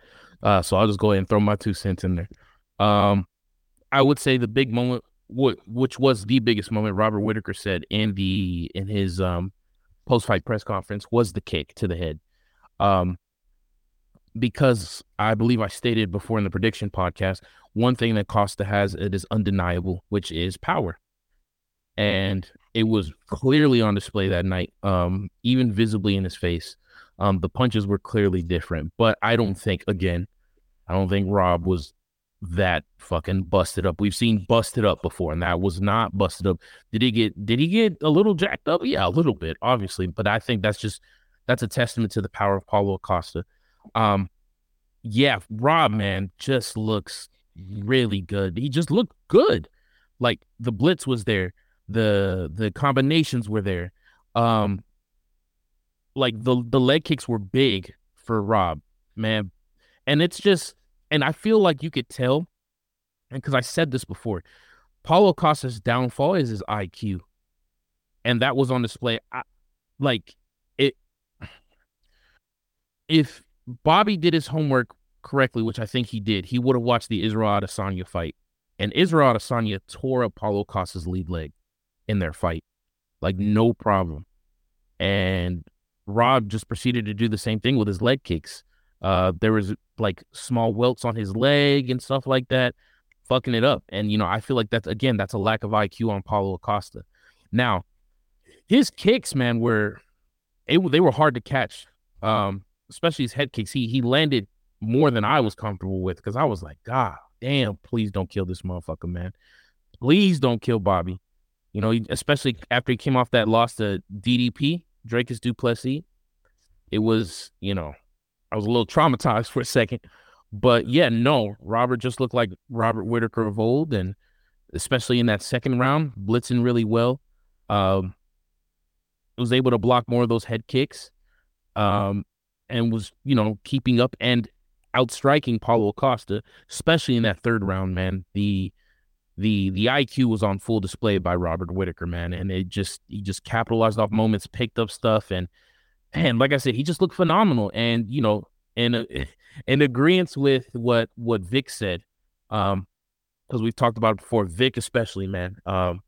Uh, so I'll just go ahead and throw my two cents in there. Um, I would say the big moment, which was the biggest moment, Robert Whitaker said in the in his um post fight press conference was the kick to the head. Um, because I believe I stated before in the prediction podcast, one thing that Costa has it is undeniable, which is power. And it was clearly on display that night, um, even visibly in his face. Um, the punches were clearly different, but I don't think, again, I don't think Rob was that fucking busted up. We've seen busted up before, and that was not busted up. Did he get? Did he get a little jacked up? Yeah, a little bit, obviously, but I think that's just that's a testament to the power of Paulo Acosta. Um, yeah, Rob, man, just looks really good. He just looked good. Like the blitz was there, the the combinations were there. Um, like the the leg kicks were big for Rob, man, and it's just, and I feel like you could tell, and because I said this before, Paulo Costa's downfall is his IQ, and that was on display. I, like if Bobby did his homework correctly, which I think he did, he would have watched the Israel Adesanya fight, and Israel Adesanya tore Paulo Costa's lead leg in their fight, like no problem, and Rob just proceeded to do the same thing with his leg kicks. Uh, there was like small welts on his leg and stuff like that, fucking it up. And you know, I feel like that's again, that's a lack of IQ on Paulo Acosta. Now, his kicks, man, were it, they were hard to catch. Um, especially his head kicks. He he landed more than I was comfortable with because I was like, God damn, please don't kill this motherfucker, man. Please don't kill Bobby. You know, especially after he came off that loss to DDP. Dricus Du Plessis. It was, you know, I was a little traumatized for a second. But yeah, no, Robert just looked like Robert Whitaker of old, and especially in that second round, blitzing really well. Um, was able to block more of those head kicks, um, and was you know keeping up and outstriking Paulo Costa, especially in that third round. Man, the the the IQ was on full display by Robert Whitaker, man, and it just he just capitalized off moments, picked up stuff, and and like I said, he just looked phenomenal. And you know, in in agreement with what what Vic said, um, because we've talked about it before, Vic especially, man, um,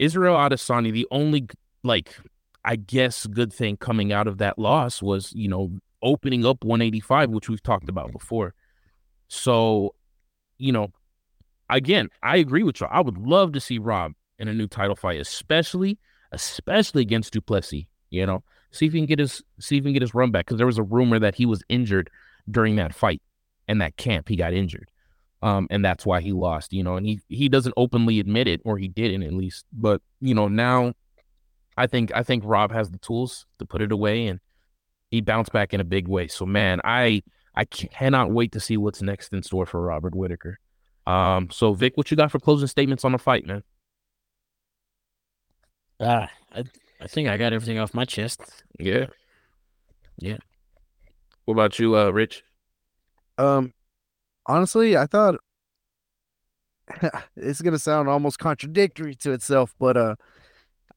Israel Adesanya, the only like I guess good thing coming out of that loss was you know opening up 185, which we've talked about before. So, you know, again, I agree with you. I would love to see Rob in a new title fight, especially especially against Du Plessis. You know, see if he can get his see if he can get his run back because there was a rumor that he was injured during that fight and that camp. He got injured, um, and that's why he lost. You know, and he he doesn't openly admit it, or he didn't at least. But you know, now I think I think Rob has the tools to put it away, and he bounced back in a big way. So man, I I cannot wait to see what's next in store for Robert Whitaker. Um, so Vic, what you got for closing statements on the fight, man? Ah, I, I think I got everything off my chest. Yeah. Yeah. What about you, uh, Rich? Um, honestly, I thought it's gonna sound almost contradictory to itself, but uh,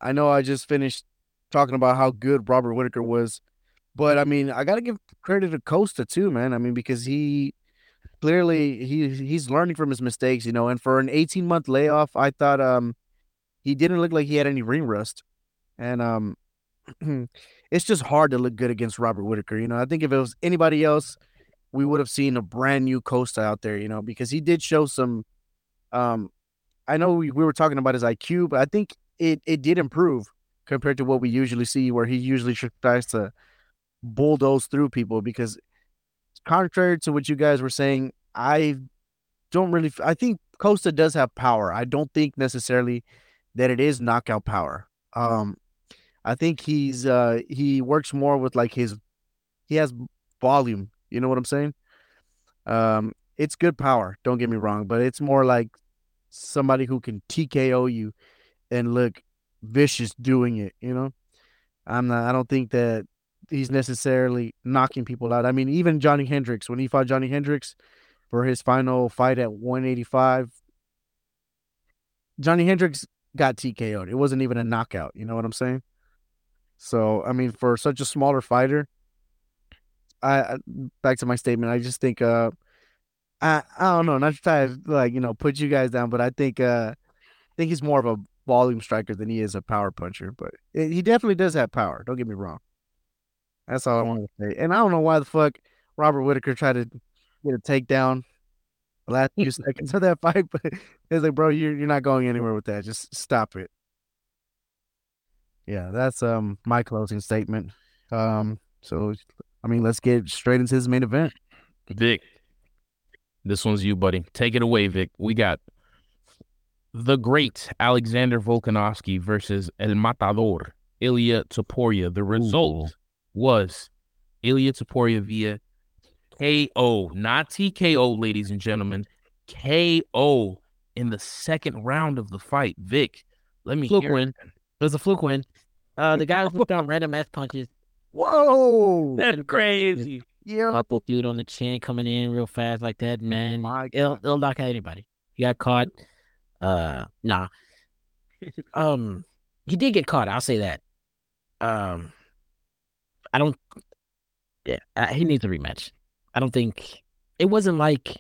I know I just finished talking about how good Robert Whitaker was, but I mean, I gotta give credit to Costa too, man. I mean, because he clearly he he's learning from his mistakes, you know. And for an 18 month layoff, I thought um he didn't look like he had any ring rust, and um it's just hard to look good against Robert Whitaker. You know, I think if it was anybody else, we would have seen a brand new Costa out there. You know, because he did show some. Um, I know we, we were talking about his IQ, but I think it it did improve compared to what we usually see, where he usually tries to bulldoze through people because contrary to what you guys were saying, I don't really. I think Costa does have power. I don't think necessarily that it is knockout power. Um, I think he's uh he works more with like his he has volume. You know what I'm saying? Um, it's good power. Don't get me wrong, but it's more like somebody who can TKO you and look vicious doing it. You know, I'm not. I don't think that he's necessarily knocking people out. I mean, even Johnny Hendricks, when he fought Johnny Hendricks for his final fight at 185, Johnny Hendricks got TKO'd. It wasn't even a knockout. You know what I'm saying? So, I mean, for such a smaller fighter, I back to my statement. I just think, uh, I I don't know, not to try to like you know put you guys down, but I think uh, I think he's more of a volume striker than he is a power puncher. But it, he definitely does have power. Don't get me wrong. That's all I want to say. And I don't know why the fuck Robert Whitaker tried to get a takedown the last few seconds of that fight, but it's like, bro, you're you're not going anywhere with that. Just stop it. Yeah, that's um my closing statement. Um, so I mean, let's get straight into his main event. Vic, this one's you, buddy. Take it away, Vic. We got the great Alexander Volkanovski versus El Matador, Ilya Topuria. The result Ooh. was Ilya Topuria via KO, not TKO, ladies and gentlemen. KO in the second round of the fight. Vic, let me Fluke hear win. It was a fluke win. Uh, the guy who down random ass punches. Whoa! That's crazy. Yeah. Couple dude on the chin coming in real fast like that, man. My It'll it'll knock out anybody. He got caught. Uh, nah. um, he did get caught. I'll say that. Um, I don't. Yeah, uh, he needs a rematch. I don't think it wasn't like.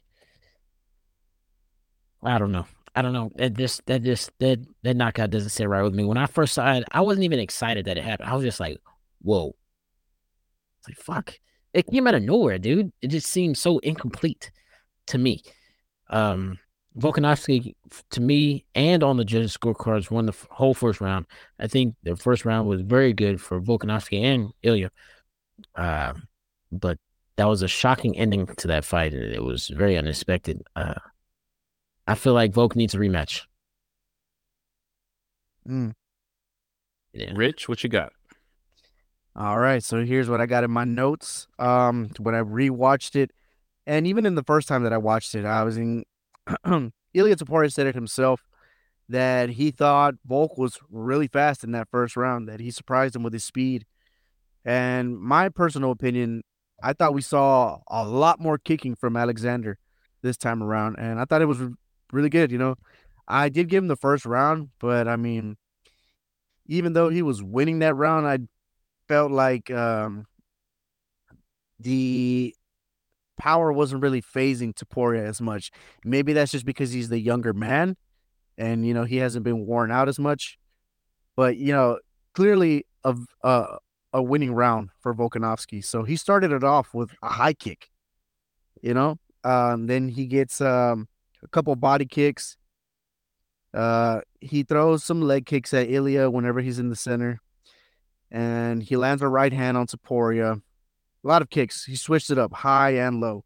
I don't know. I don't know. That just that just that that knockout doesn't sit right with me. When I first saw it, I wasn't even excited that it happened. I was just like, "Whoa!" It's like fuck. It came out of nowhere, dude. It just seemed so incomplete to me. Um, Volkanovski, to me, and on the judges' scorecards, won the f- whole first round. I think the first round was very good for Volkanovski and Ilya. Uh, but that was a shocking ending to that fight. and It was very unexpected. Uh, I feel like Volk needs a rematch. Mm. Yeah. Rich, what you got? All right, so here's what I got in my notes. Um, when I rewatched it, and even in the first time that I watched it, I was in. Ilya Topuria said it himself that he thought Volk was really fast in that first round. That he surprised him with his speed. And my personal opinion, I thought we saw a lot more kicking from Alexander this time around, and I thought it was really good. You know, I did give him the first round, but I mean, even though he was winning that round, I felt like um, the power wasn't really phasing Topuria as much. Maybe that's just because he's the younger man, and you know he hasn't been worn out as much. But you know, clearly a a, a winning round for Volkanovski. So he started it off with a high kick. You know, um, then he gets um, a couple body kicks. Uh, he throws some leg kicks at Ilya whenever he's in the center and he lands a right hand on Topuria. A lot of kicks. He switched it up high and low.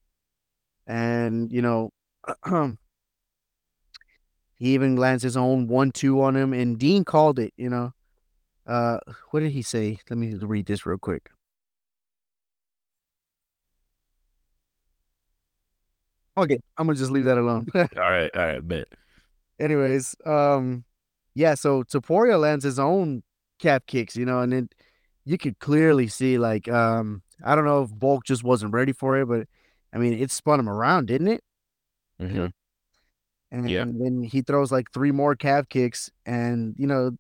And, you know, he even lands his own one two on him. And Dean called it, you know. Uh what did he say? Let me read this real quick. Okay, I'm gonna just leave that alone. All right, all right, bet. anyways, um, yeah. So Topuria lands his own calf kicks, you know, and then you could clearly see, like, um, I don't know if Volk just wasn't ready for it, but I mean, it spun him around, didn't it? hmm And, Yeah. then he throws like three more calf kicks, and you know,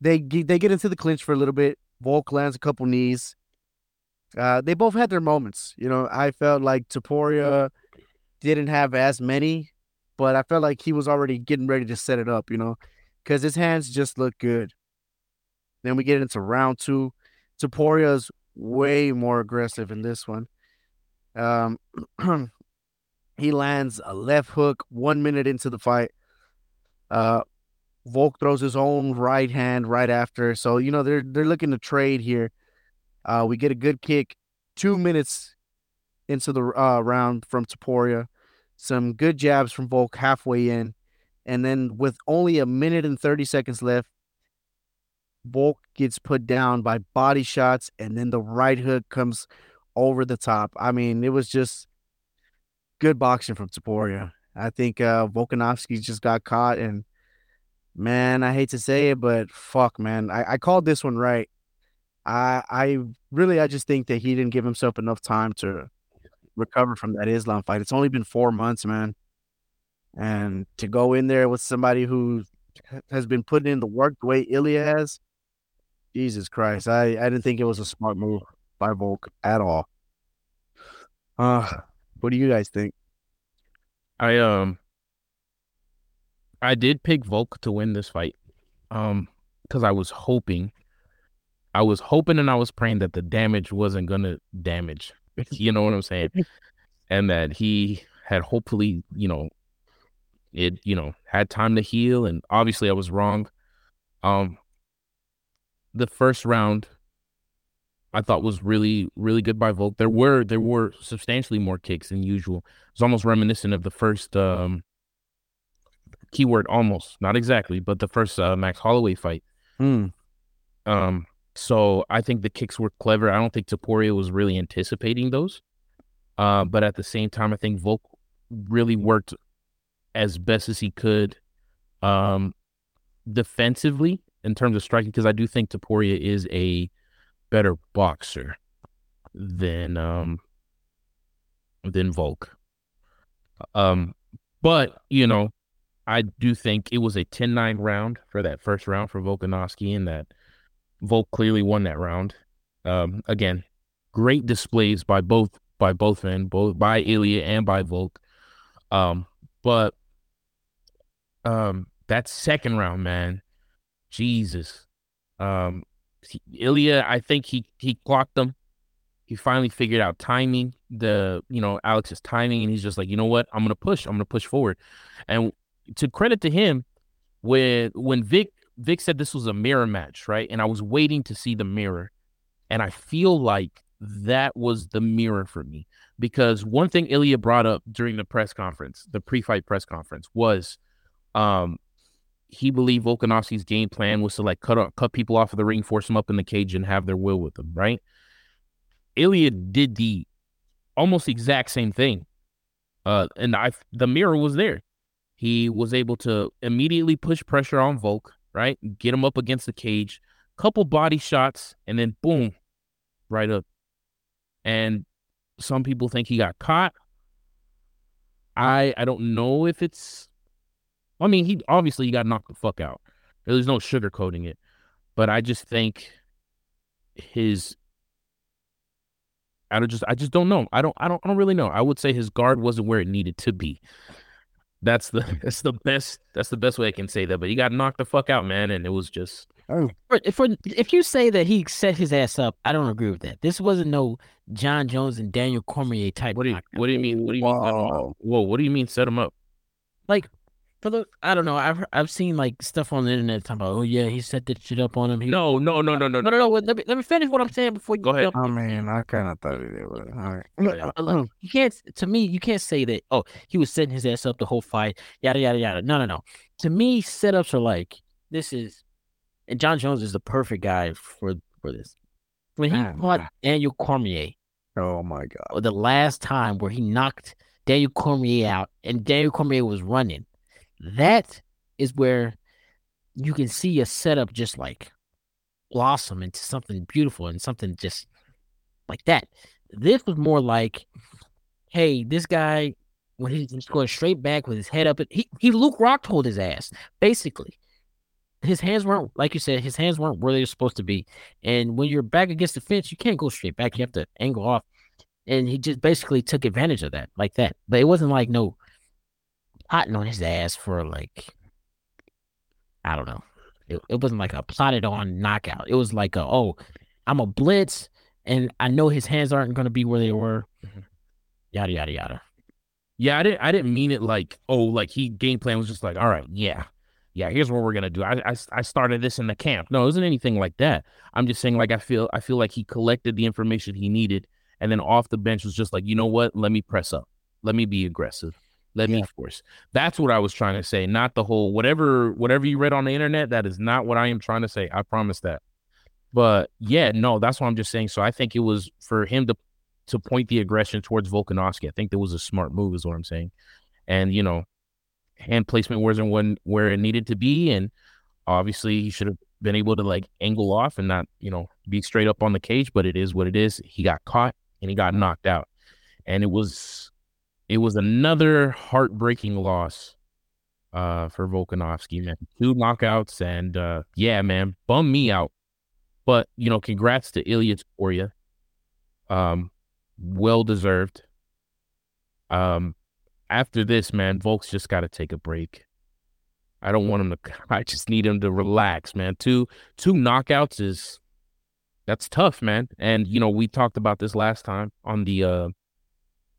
they they get into the clinch for a little bit. Volk lands a couple knees. Uh, they both had their moments. You know, I felt like Topuria didn't have as many, but I felt like he was already getting ready to set it up. You know, because his hands just look good. Then we get into round two. Topuria's way more aggressive in this one. Um, he lands a left hook one minute into the fight. Uh, Volk throws his own right hand right after. So you know they're they're looking to trade here. Uh, we get a good kick two minutes into the uh, round from Topuria. Some good jabs from Volk halfway in, and then with only a minute and thirty seconds left, Volk gets put down by body shots, and then the right hook comes over the top. I mean, it was just good boxing from Topuria. I think uh Volkanovski just got caught and man, I hate to say it, but fuck man. I, I called this one right. I I really I just think that he didn't give himself enough time to recover from that Islam fight. It's only been four months, man. And to go in there with somebody who has been putting in the work the way Ilya has, Jesus Christ. I, I didn't think it was a smart move by Volk at all. Uh what do you guys think? I um I did pick Volk to win this fight. Um because I was hoping I was hoping and I was praying that the damage wasn't gonna damage. You know what I'm saying? And that he had hopefully, you know, it, you know, had time to heal and obviously I was wrong. Um the first round I thought was really, really good by Volk. There were there were substantially more kicks than usual. It's almost reminiscent of the first um keyword almost, not exactly, but the first uh, Max Holloway fight. Hmm. Um so I think the kicks were clever. I don't think Topuria was really anticipating those. Uh, but at the same time, I think Volk really worked as best as he could um, defensively in terms of striking because I do think Topuria is a better boxer than um than Volk. Um, but you know, I do think it was a 10-9 round for that first round for Volkanovski, and that Volk clearly won that round. Um, again, great displays by both by both men, both by Ilya and by Volk. Um, but um, that second round, man, Jesus, um, Ilya, I think he he clocked them. He finally figured out timing, the you know Alex's timing, and he's just like, you know what, I'm gonna push, I'm gonna push forward. And to credit to him, when when Vic Vic said this was a mirror match, right? And I was waiting to see the mirror, and I feel like that was the mirror for me because one thing Ilya brought up during the press conference, the pre-fight press conference, was um he believed Volkanovski's game plan was to like cut cut people off of the ring, force them up in the cage, and have their will with them, right? Ilya did the almost exact same thing. Uh, and I the mirror was there. He was able to immediately push pressure on Volk, right? Get him up against the cage, couple body shots, and then boom, right up. And some people think he got caught. I I don't know if it's I mean, he obviously he got knocked the fuck out. There's no sugarcoating it. But I just think his I don't just I just don't know. I don't I don't I don't really know. I would say his guard wasn't where it needed to be. That's the that's the best that's the best way I can say that. But he got knocked the fuck out, man, and it was just Oh. If if you say that he set his ass up, I don't agree with that. This wasn't no Jon Jones and Daniel Cormier type. What do you What do you mean? What do you mean? Whoa! What do you mean? Set him up? Like for the I don't know. I've I've seen like stuff on the internet talking about oh yeah he set that shit up on him. He, no no no no no no no no. Let me let me finish what I'm saying before you go ahead. I mean I kind of thought he did. But all right. Look, you can't to me you can't say that oh he was setting his ass up the whole fight yada yada yada. No no no. To me setups are like this is and Jon Jones is the perfect guy for for this. When he Man, fought Daniel Cormier. Oh my god. The last time where he knocked Daniel Cormier out and Daniel Cormier was running that is where you can see a setup just like blossom into something beautiful and something just like that. This was more like, hey, this guy when he's going straight back with his head up, he he Luke Rockhold his ass basically. His hands weren't like you said. His hands weren't where they're supposed to be, and when you're back against the fence, you can't go straight back. You have to angle off, and he just basically took advantage of that, like that. But it wasn't like no plotting on his ass for like I don't know. It, it wasn't like a plotted on knockout. It was like a oh, I'm a blitz and I know his hands aren't going to be where they were. Mm-hmm. Yada yada yada. Yeah, I didn't. I didn't mean it like oh, like he game plan was just like all right, yeah, yeah. Here's what we're gonna do. I, I I started this in the camp. No, it wasn't anything like that. I'm just saying like I feel I feel like he collected the information he needed, and then off the bench was just like you know what, let me press up, let me be aggressive. Let yeah. me force. That's what I was trying to say, not the whole whatever whatever you read on the internet. That is not what I am trying to say. I promise that. But yeah, no, that's what I'm just saying. So I think it was for him to to point the aggression towards Volkanovski. I think that was a smart move, is what I'm saying. And you know, hand placement wasn't when where it needed to be, and obviously he should have been able to like angle off and not you know be straight up on the cage. But it is what it is. He got caught and he got knocked out, and it was it was another heartbreaking loss uh, for Volkanovski, man. Two knockouts, and uh, yeah, man, bum me out. But you know, congrats to Ilya Topuria. Um, well deserved. Um, after this, man, Volk's just got to take a break. I don't want him to. I just need him to relax, man. Two two knockouts is that's tough, man. And you know, we talked about this last time on the uh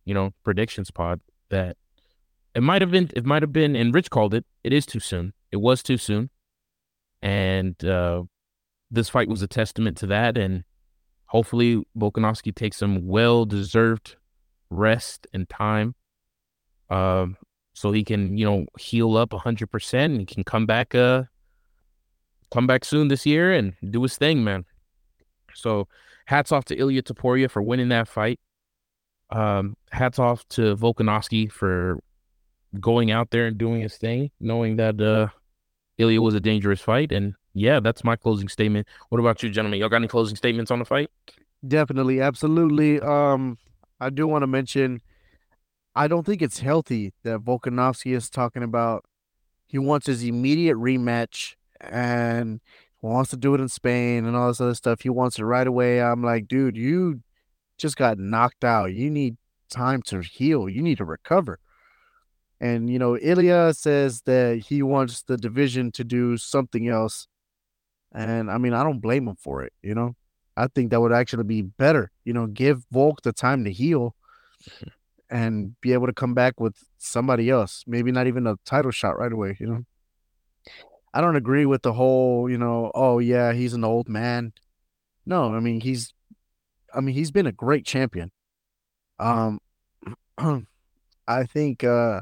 you know, predictions pod that it might have been, it might have been, and Rich called it, it is too soon. It was too soon. And uh, this fight was a testament to that. And hopefully Volkanovski takes some well deserved rest and time um, so he can, you know, heal up 100% and he can come back, uh, come back soon this year and do his thing, man. So hats off to Ilya Topuria for winning that fight. Um, hats off to Volkanovski for going out there and doing his thing, knowing that uh, Ilya was a dangerous fight. And yeah, that's my closing statement. What about you, gentlemen? Y'all got any closing statements on the fight? Definitely, absolutely. Um, I do want to mention, I don't think it's healthy that Volkanovski is talking about. He wants his immediate rematch and wants to do it in Spain and all this other stuff. He wants it right away. I'm like, dude, you just got knocked out. You need time to heal. You need to recover. And you know, Ilya says that he wants the division to do something else. And I mean, I don't blame him for it, you know. I think that would actually be better. You know, give Volk the time to heal mm-hmm. and be able to come back with somebody else. Maybe not even a title shot right away, you know. I don't agree with the whole, you know, oh yeah, he's an old man. No, I mean he's I mean he's been a great champion. Um I think uh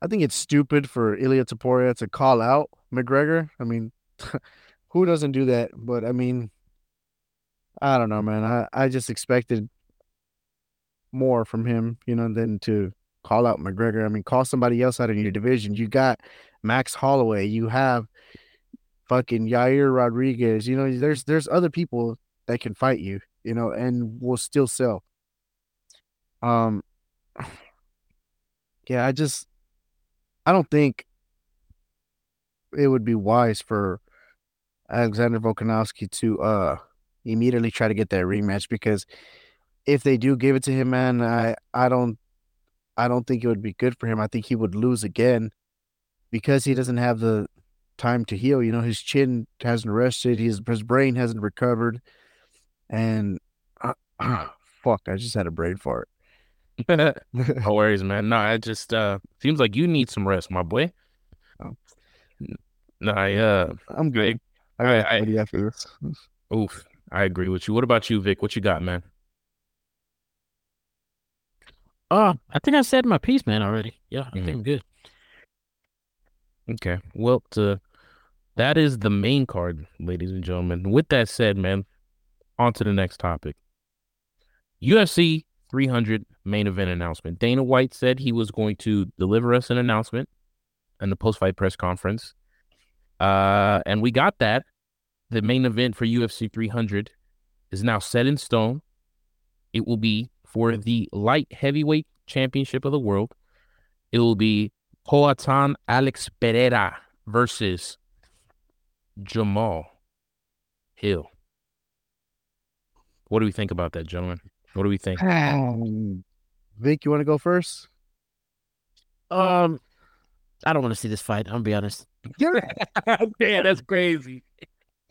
I think it's stupid for Ilya Topuria to call out McGregor. I mean, who doesn't do that? But I mean, I don't know, man. I, I just expected more from him, you know, than to call out McGregor. I mean, call somebody else out in your division. You got Max Holloway. You have fucking Yair Rodriguez. You know, there's there's other people that can fight you, you know, and will still sell. Um, yeah, I just I don't think it would be wise for Alexander Volkanovski to uh immediately try to get that rematch because if they do give it to him, man, I I don't I don't think it would be good for him. I think he would lose again because he doesn't have the time to heal. You know, his chin hasn't rested, his his brain hasn't recovered, and uh, uh, fuck, I just had a brain fart. no worries, man. No, I just uh seems like you need some rest, my boy. Oh. No, I uh I'm good. I, I, I after this. Oof. I agree with you. What about you, Vic? What you got, man? Uh, I think I said my piece, man, already. Yeah, I mm-hmm. think I'm good. Okay. Well, to, that is the main card, ladies and gentlemen. With that said, man, on to the next topic. UFC 300 main event announcement. Dana White said he was going to deliver us an announcement in the post fight press conference. Uh, and we got that the main event for UFC 300 is now set in stone. It will be for the light heavyweight championship of the world. It will be Poatan Alex Pereira versus Jamal Hill. What do we think about that, gentlemen? What do we think? Um, Vic, you want to go first? Um, I don't want to see this fight. I'm gonna be honest. yeah, that's crazy.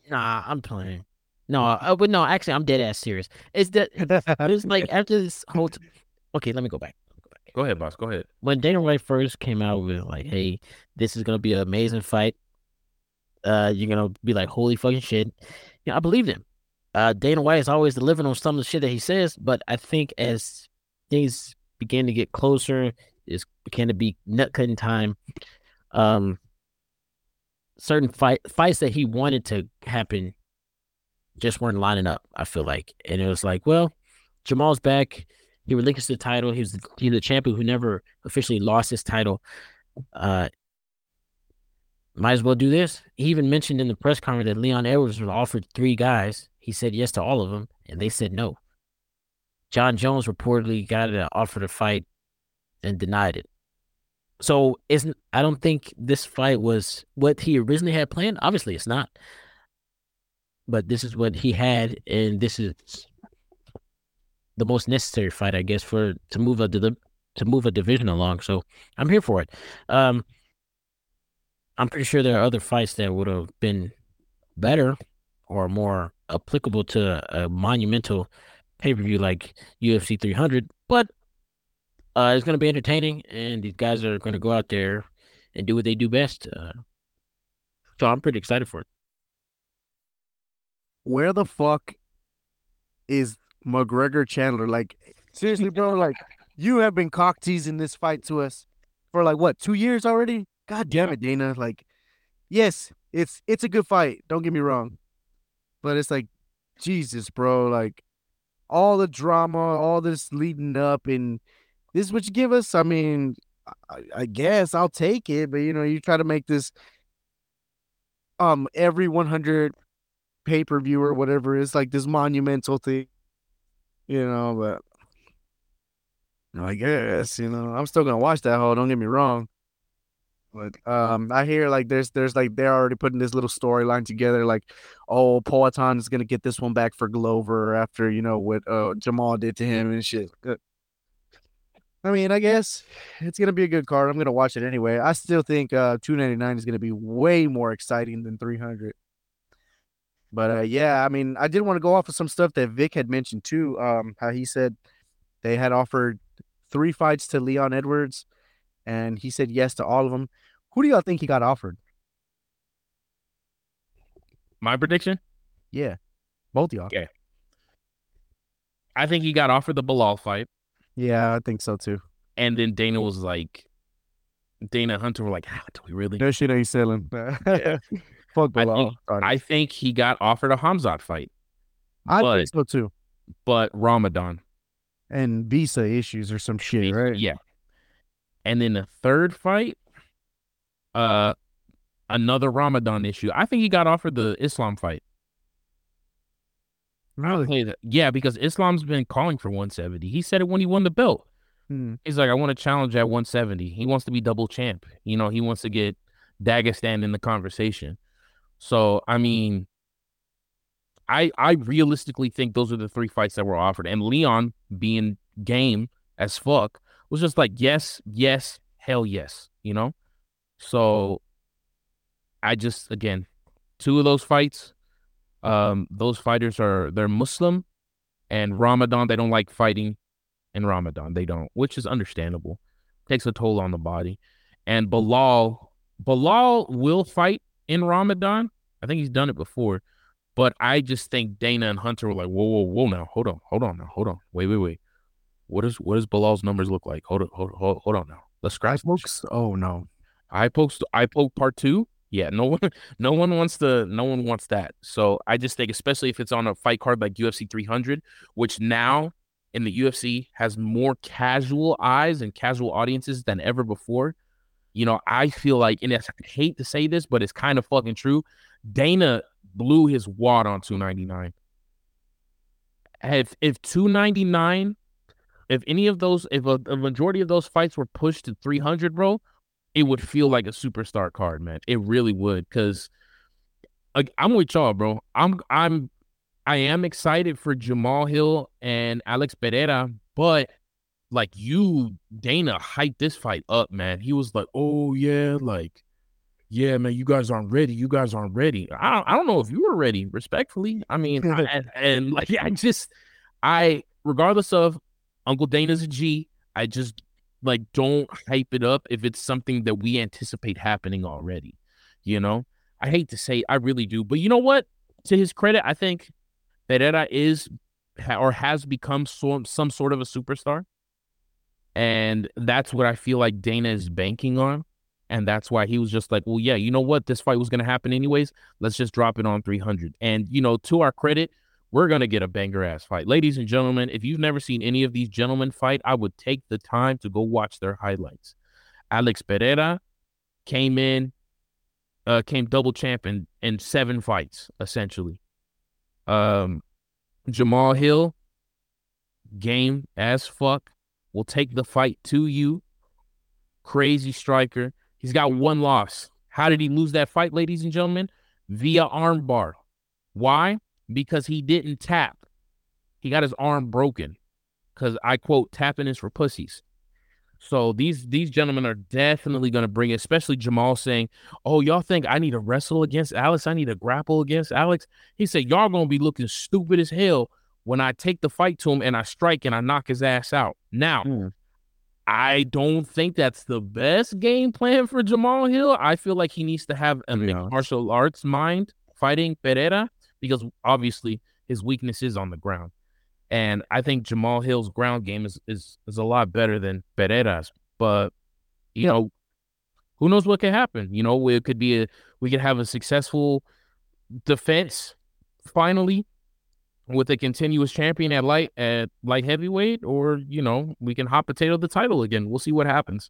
Nah, I'm playing. No, uh, but no, actually, I'm dead ass serious. Is that it's like after this whole. T- okay, let me go back. go back. Go ahead, boss. Go ahead. When Dana White first came out with like, "Hey, this is gonna be an amazing fight," uh, you're gonna be like, "Holy fucking shit!" Yeah, I believed him. Uh, Dana White is always delivering on some of the shit that he says, but I think as things began to get closer, it's began to be nut cutting time. Um, certain fight fights that he wanted to happen just weren't lining up. I feel like, and it was like, well, Jamal's back. He relinquished the title. He was the, he the champion who never officially lost his title. Uh, might as well do this. He even mentioned in the press conference that Leon Edwards was offered three guys. He said yes to all of them, and they said no. Jon Jones reportedly got an offer to fight and denied it. So isn't I don't think this fight was what he originally had planned. Obviously, it's not. But this is what he had, and this is the most necessary fight, I guess, for to move a to move a division along. So I'm here for it. Um, I'm pretty sure there are other fights that would have been better or more applicable to a, monumental pay per view like UFC 300, but uh, it's going to be entertaining, and these guys are going to go out there and do what they do best. Uh, so I'm pretty excited for it. Where the fuck is McGregor Chandler? Like, seriously, bro, like, you have been cock teasing this fight to us for like what, two years already? God damn it, Dana. Like, yes, it's it's a good fight. Don't get me wrong. But it's like, Jesus, bro, like all the drama, all this leading up and this is what you give us. I mean, I, I guess I'll take it, but you know, you try to make this um every 100 pay per view or whatever is like this monumental thing, you know. But I guess you know I'm still gonna watch that whole. Don't get me wrong. But um, I hear like there's there's like they're already putting this little storyline together. Like, oh, Poatan is gonna get this one back for Glover after you know what uh, Jamal did to him and shit. I mean, I guess it's gonna be a good card. I'm gonna watch it anyway. I still think uh 299 is gonna be way more exciting than 300. But uh, yeah, I mean, I did want to go off of some stuff that Vic had mentioned too. Um, how he said they had offered three fights to Leon Edwards, and he said yes to all of them. Who do y'all think he got offered? My prediction? Yeah, both y'all. Okay. I think he got offered the Belal fight, Yeah, I think so too. and then Dana was like, Dana Hunter were like, "How do we really?" No shit ain't selling. Yeah. Fuck I think- I think he got offered a Hamzat fight, I but- think so too. but Ramadan, And visa issues or some shit, right? yeah. And then the third fight, uh, another Ramadan issue. I think he got offered the Islam fight. Really? Yeah, because Islam's been calling for 170. He said it when he won the belt. Hmm. He's like, I want to challenge at 170. He wants to be double champ. You know, he wants to get Dagestan in the conversation. So, I mean, I I realistically think those are the three fights that were offered. And Leon being game as fuck was just like, yes, yes, hell yes, you know? So I just again, two of those fights, um, those fighters are they're Muslim and Ramadan, they don't like fighting in Ramadan. They don't, which is understandable. Takes a toll on the body. And Belal, Belal will fight in Ramadan. I think he's done it before. But I just think Dana and Hunter were like, whoa, whoa, whoa, now, hold on, hold on, now, hold on, wait, wait, wait. What is what does Belal's numbers look like? Hold on, hold, hold, hold on now. Let's scratch. Folks, oh no. I post I poke part two. Yeah, no one no one wants the. no one wants that. So I just think especially if it's on a fight card like UFC 300, which now in the UFC has more casual eyes and casual audiences than ever before. You know, I feel like and I hate to say this, but it's kind of fucking true. Dana blew his wad on 299. If if 299 if any of those if a, a majority of those fights were pushed to 300, bro, it would feel like a superstar card, man. It really would, because like, I'm with y'all, bro. I'm I'm I am excited for Jamal Hill and Alex Pereira, but like you, Dana hyped this fight up, man. He was like, "Oh yeah, like, yeah, man, you guys aren't ready. You guys aren't ready." I don't, I don't know if you were ready, respectfully. I mean, I- and, and like, I just, I regardless of Uncle Dana's a G, I just like don't hype it up if it's something that we anticipate happening already. You know, I hate to say, I really do, but you know what? To his credit, I think Pereira is or has become some some sort of a superstar, and that's what I feel like Dana is banking on, and that's why he was just like, well, yeah, you know what? This fight was going to happen anyways. Let's just drop it on 300. And you know, to our credit, we're gonna get a banger ass fight. Ladies and gentlemen, if you've never seen any of these gentlemen fight, I would take the time to go watch their highlights. Alex Pereira came in, uh, came double champ in, in seven fights, essentially. Um Jamal Hill, game as fuck, will take the fight to you. Crazy striker. He's got one loss. How did he lose that fight, ladies and gentlemen? Via armbar. Why? Because he didn't tap. He got his arm broken. Because I quote, tapping is for pussies. So these these gentlemen are definitely going to bring it, especially Jamal saying, "Oh, y'all think I need to wrestle against Alex? I need to grapple against Alex?" He said, "Y'all gonna be looking stupid as hell when I take the fight to him and I strike and I knock his ass out." Now, Hmm. I don't think that's the best game plan for Jamal Hill. I feel like he needs to have a To honest. martial arts mind fighting Pereira because obviously his weakness is on the ground. And I think Jamal Hill's ground game is is, is a lot better than Pereira's. But you know, who knows what could happen? You know, it could be a we could have a successful defense finally with a continuous champion at light at light heavyweight, or you know, we can hot potato the title again. We'll see what happens.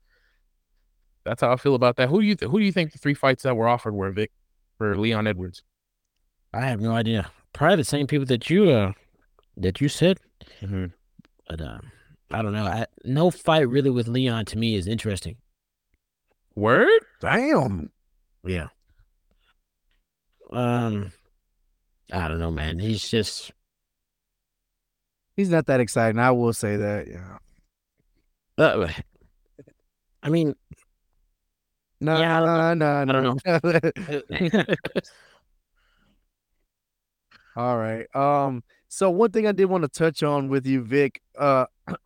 That's how I feel about that. Who do you th- who do you think the three fights that were offered were, Vic, for Leon Edwards? I have no idea. Probably the same people that you uh that you said. Mm-hmm. But um, I don't know. I, no fight really with Leon to me is interesting. Word? Damn. Yeah. Um, I don't know, man. He's just He's not that exciting. I will say that. Yeah. uh, I mean, No, Yeah, I no, no, I no. don't All right. Um. So one thing I did want to touch on with you, Vic. Uh,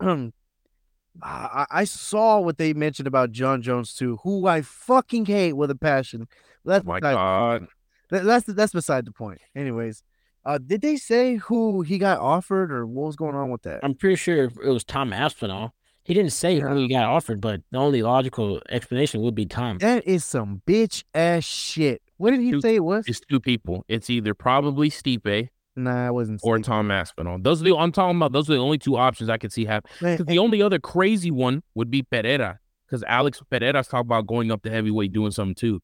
I, I saw what they mentioned about Jon Jones too, who I fucking hate with a passion. That's My beside- God. that- that's that's beside the point. Anyways, uh, did they say who he got offered or what was going on with that? I'm pretty sure it was Tom Aspinall. He didn't say who he got offered, but the only logical explanation would be Tom. That is some bitch ass shit. What did he Dude, say it was? It's two people. It's either probably Stipe Nah, it wasn't. or Steve. Tom Aspinall. Those are the I'm talking about. Those are the only two options I could see happen. Man, 'Cause eh the only other crazy one would be Pereira, because Alex Pereira's talking about going up to heavyweight doing something too.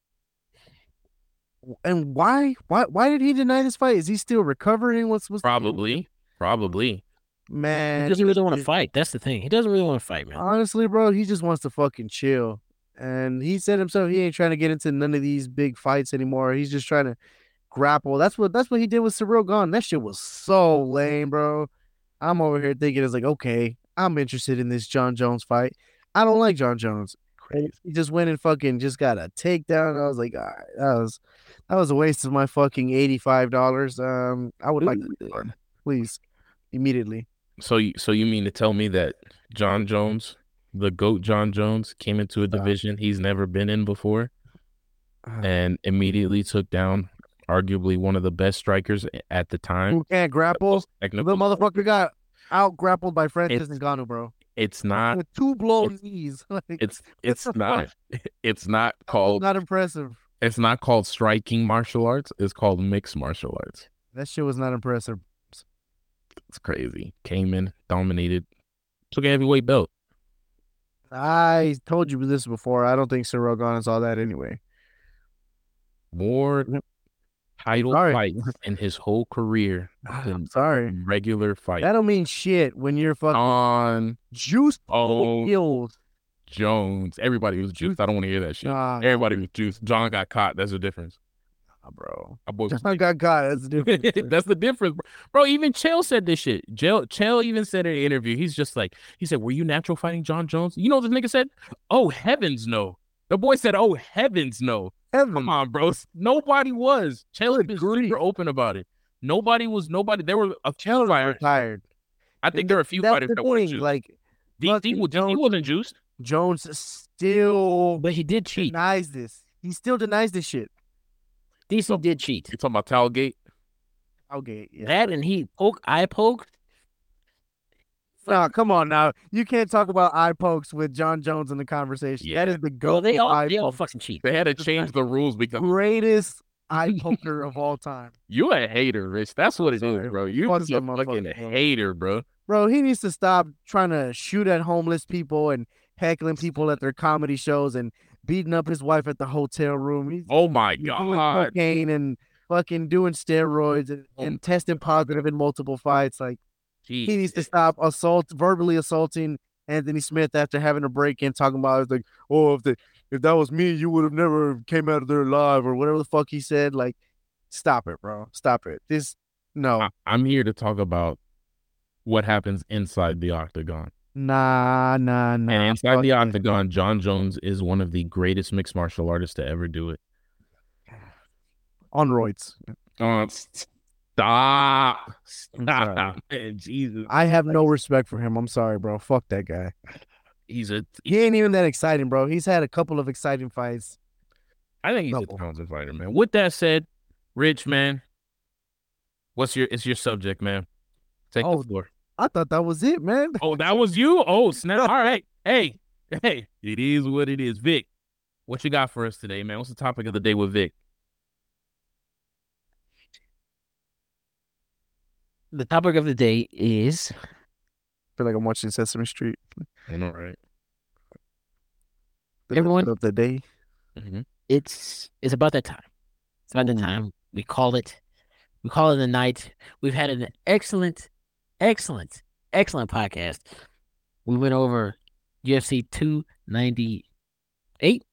and why? Why? Why did he deny this fight? Is he still recovering? What's what's Probably, probably. man? He doesn't really want to fight. That's the thing. He doesn't really want to fight, man. Honestly, bro, he just wants to fucking chill. And he said himself he ain't trying to get into none of these big fights anymore. He's just trying to grapple. That's what that's what he did with Ciryl Gane. That shit was so lame, bro. I'm over here thinking it's like, okay, I'm interested in this Jon Jones fight. I don't like Jon Jones. Crazy. He just went and fucking just got a takedown. I was like, all right, that was that was a waste of my fucking eighty five dollars. Um, I would like, that, please, immediately. So, you, so you mean to tell me that Jon Jones, the goat Jon Jones, came into a division he's never been in before, Uh, and immediately took down arguably one of the best strikers at the time. Who can't grapple? The motherfucker got out grappled by Francis Ngannou, bro. It's not. With two blow it's- knees. like, It's it's not. It's not called. not impressive. It's not called striking martial arts. It's called mixed martial arts. That shit was not impressive. It's crazy. Came in, dominated, took a heavyweight belt. I told you this before. I don't think Ciryl Gane is all that anyway. More title Sorry. fights in his whole career I'm sorry. regular fight. That don't mean shit when you're fucking On juice oh. Jones, everybody was juiced. I don't want to hear that shit. Nah, Everybody was juiced. Jon got caught. That's the difference. Bro. My boy Jon got caught. That's the difference. That's the difference, bro. bro. Even Chael said this shit. Chael, Chael even said in an interview, he's just like, he said, "Were you natural fighting Jon Jones?" You know what this nigga said? Oh heavens, no. The boy said, "Oh heavens, no." Heaven. Come on, bro. Nobody was. Chael has been super open about it. Nobody was. Nobody. There were a few fighters. Tired. I think there are a few That's fighters that were juiced. Like was- DC Jones- wasn't juiced. Jones still But he did cheat. denies this. He still denies this shit. DC did cheat. You talking about Towelgate? Okay, yeah. That and he poke eye poke. Nah, come on now. You can't talk about eye pokes with Jon Jones in the conversation. Yeah. That is the Well, they all eye they all fucking cheat. They had to change the rules because greatest eye poker of all time. you a hater, Rich. That's what it is, bro. You Fuck a fucking hater, bro. Bro, he needs to stop trying to shoot at homeless people and heckling people at their comedy shows and beating up his wife at the hotel room. He's Oh my god. cocaine and fucking doing steroids and, Oh. and testing positive in multiple fights. Like Jeez. he needs to stop assault verbally assaulting Anthony Smith after having a break in talking about it's like, oh, if the if that was me, you would have never came out of there alive or whatever the fuck he said. Like, stop it, bro. Stop it. This no, I- I'm here to talk about what happens inside the octagon. Nah, nah, nah. And inside fuck the that. octagon, Jon Jones is one of the greatest mixed martial artists to ever do it. on roids. Oh, stop. Stop. Man, Jesus. I have no respect for him. I'm sorry, bro. Fuck that guy. He's a He ain't even that exciting, bro. He's had a couple of exciting fights. I think he's No. a talented fighter, man. With that said, Rich, man, what's your it's your subject, man? Take Oh, the floor. I thought that was it, man. Oh, that was you? Oh, snap. All right. Hey, hey, it is what it is. Vic, what you got for us today, man? What's the topic of the day with Vic? The topic of the day is feel like I'm watching Sesame Street. I know, right? The Everyone- of the day. Mhm. it's it's about that time. It's about that Mhm. time. We call it we call it the night. We've had an excellent, excellent, excellent podcast. We went over UFC two ninety eight.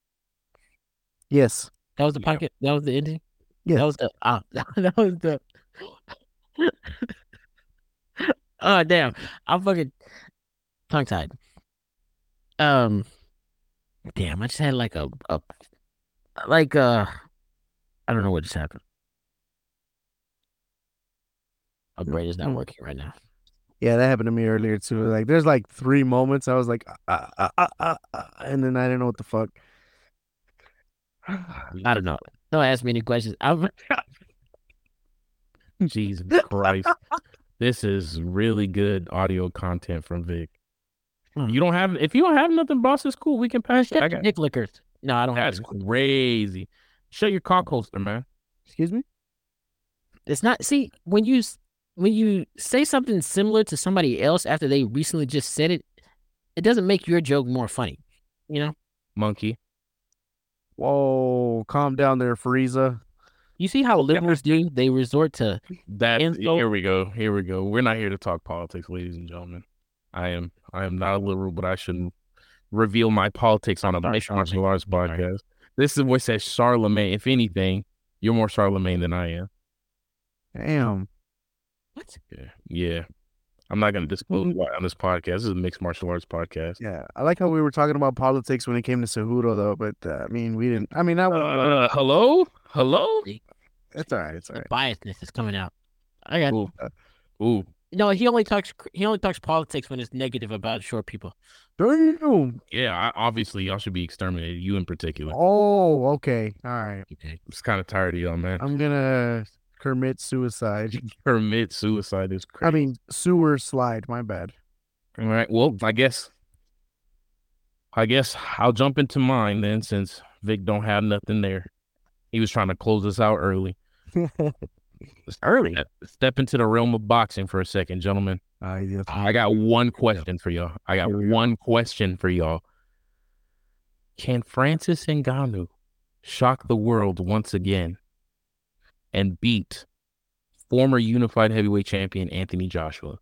Yes. That was the Yeah. podcast. That was the ending. Yeah. That was the uh, that was the. oh damn! I'm fucking tongue tied. Um, damn! I just had like a a like uh, I don't know what just happened. My brain is not Mm. working right now. Yeah, that happened to me earlier too. Like, there's like three moments I was like, uh, uh, uh, uh, uh, and then I didn't know what the fuck. I don't know. Don't ask me any questions. I'm Jesus Christ. this is really good audio content from Vic. Hmm. You don't have if you don't have nothing, boss, it's cool. We can pass it. I got, Nick Lickers. No, I don't have. that's crazy. Shut your cock holster, man. Excuse me. It's not. See, when you s- when you say something similar to somebody else after they recently just said it, it doesn't make your joke more funny. You know. Monkey. Whoa, calm down there, Frieza. You see how liberals do? They resort to That Insult. here we go. Here we go. We're not here to talk politics, ladies and gentlemen. I am I am not a liberal, but I shouldn't reveal my politics on a Sorry, martial arts podcast. This is what says Charlemagne. If anything, you're more Charlemagne than I am. Damn. What? Yeah. Yeah. I'm not gonna disclose Mm. why on this podcast. This is a mixed martial arts podcast. Yeah, I like how we were talking about politics when it came to Cejudo, though. But uh, I mean, we didn't. I mean, that was. Uh, hello? Hello? It's all right. It's all The biasness is coming out. I got Ooh. Ooh. no. He only talks. He only talks politics when it's negative about short people. Damn. Yeah, I, obviously y'all should be exterminated, you in particular. Oh, okay. All right. Okay. I'm just kind of tired of y'all, man. I'm gonna commit suicide. Permit suicide is crazy. I mean, sewer slide. My bad. All right. Well, I guess I guess I'll jump into mine then since Vic don't have nothing there. He was trying to close us out early. Early. Step- into the realm of boxing for a second, gentlemen. Uh, yes. I got one question for y'all. I got we go. one question for y'all. Can Francis Ngannou shock the world once again and beat former unified heavyweight champion Anthony Joshua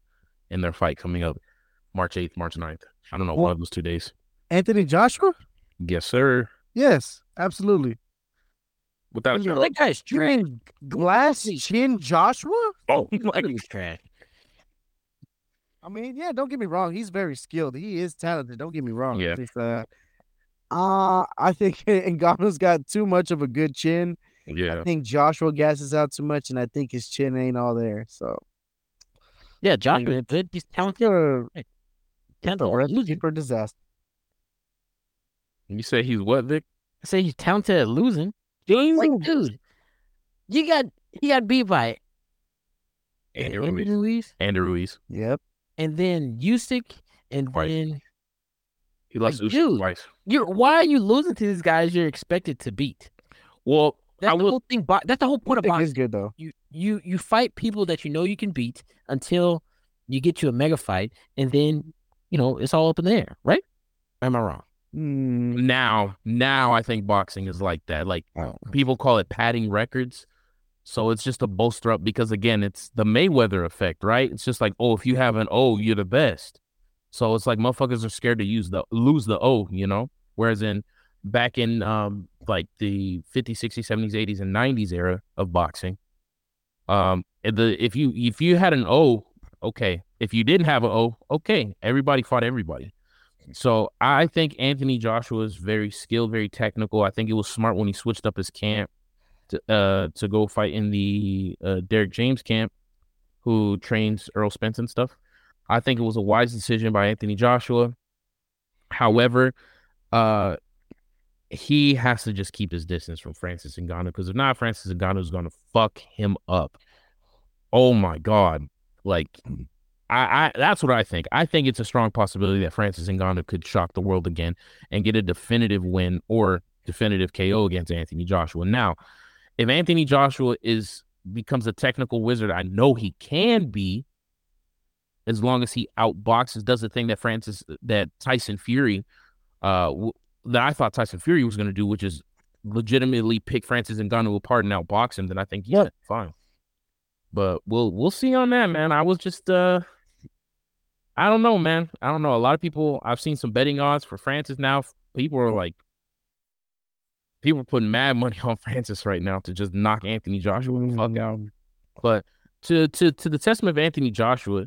in their fight coming up March 8th, March 9th? I don't know, Well- one of those two days. Anthony Joshua? Yes, sir. Yes, absolutely. Without Yeah, that guy's You trash. mean Glass Chin Joshua? oh, That guy's trash. I mean, yeah, don't get me wrong. He's very skilled. He is talented. Don't get me wrong. Yeah. It's, uh, uh, I think Ngannou's got too much of a good chin. Yeah. I think Joshua gasses out too much, and I think his chin ain't all there. So Yeah, Joshua, good. He's talented. you're a Talented. at recipe losing. for disaster. You say he's what, Vic? I say he's talented at losing. Like, dude, you got he got beat by Andy Andy Ruiz. Ruiz, Andy Ruiz. Yep. and then Usyk, and Twice. then He lost Like, Usyk dude. twice. you're. Why are you losing to these guys? You're expected to beat. Well, That's I the whole thing. Bo- that's the whole point of boxing. he's good though. You you you fight people that you know you can beat until you get to a mega fight, and then you know it's all up in the air, right? Am I wrong? Mm, Now, now I think boxing is like that. Like oh. people call it padding records. So it's just a bolster up because again, it's the Mayweather effect, right? It's just like, oh, if you have an O, you're the best. So it's like motherfuckers are scared to use the lose the O, you know? Whereas in back in um like the 50s, 60s, 70s, 80s, and 90s era of boxing, um the if you if you had an O, okay. If you didn't have an O, okay, everybody fought everybody. So I think Anthony Joshua is very skilled, very technical. I think it was smart when he switched up his camp to uh to go fight in the uh, Derrick James camp, who trains Errol Spence and stuff. I think it was a wise decision by Anthony Joshua. However, uh, he has to just keep his distance from Francis Ngannou because if not, Francis Ngannou is going to fuck him up. Oh my god! Like, I, I that's what I think. I think it's a strong possibility that Francis Ngannou could shock the world again and get a definitive win or definitive KO against Anthony Joshua. Now, if Anthony Joshua is becomes a technical wizard, I know he can be, as long as he outboxes, does the thing that Francis that Tyson Fury uh that I thought Tyson Fury was going to do, which is legitimately pick Francis and Ngannou apart and outbox him, then I think yeah, fine. But we'll we'll see on that, man. I was just uh I don't know, man. I don't know. A lot of people I've seen some betting odds for Francis now. People are like people are putting mad money on Francis right now to just knock Anthony Joshua the fuck out. But to to to the testament of Anthony Joshua,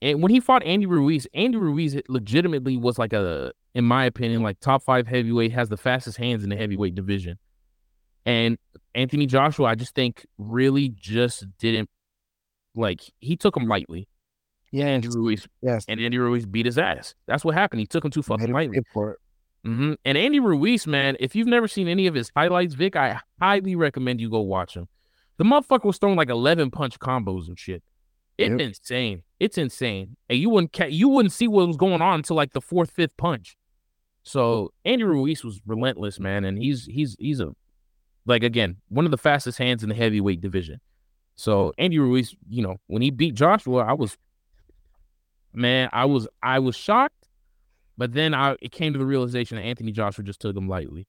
and when he fought Andy Ruiz, Andy Ruiz legitimately was like a, in my opinion, like top five heavyweight, has the fastest hands in the heavyweight division. And Anthony Joshua, I just think really just didn't like he took him lightly. Yeah, Andy Ruiz. Yes, and Andy Ruiz beat his ass. That's what happened. He took him too fucking lightly. For it. Mm-hmm. And Andy Ruiz, man, if you've never seen any of his highlights, Vic, I highly recommend you go watch him. The motherfucker was throwing like eleven punch combos and shit. It's yep. insane. It's insane. And you wouldn't ca- you wouldn't see what was going on until like the fourth, fifth punch. So Andy Ruiz was relentless, man, and he's he's he's a like again one of the fastest hands in the heavyweight division. So Andy Ruiz, you know, when he beat Joshua, I was man, I was I was shocked, but then I it came to the realization that Anthony Joshua just took him lightly.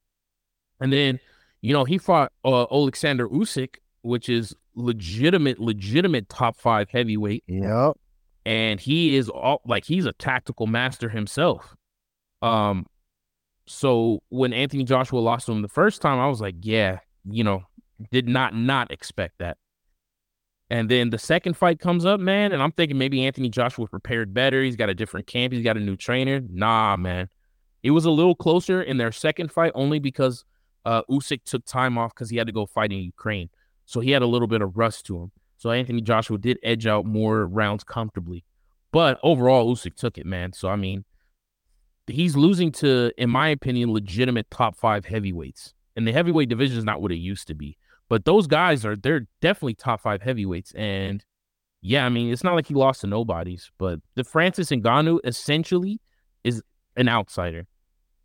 And then, you know, he fought uh, Alexander Usyk, which is legitimate, legitimate top five heavyweight. Yep. And he is all like he's a tactical master himself. Um, so when Anthony Joshua lost to him the first time, I was like, yeah, you know, did not not expect that. And then the second fight comes up, man, and I'm thinking maybe Anthony Joshua prepared better. He's got a different camp. He's got a new trainer. Nah, man. It was a little closer in their second fight only because uh, Usyk took time off because he had to go fight in Ukraine. So he had a little bit of rust to him. So Anthony Joshua did edge out more rounds comfortably. But overall, Usyk took it, man. So I mean, he's losing to, in my opinion, legitimate top five heavyweights. And the heavyweight division is not what it used to be. But those guys are they're definitely top five heavyweights. And yeah, I mean, it's not like he lost to nobodies, but the Francis Ngannou essentially is an outsider.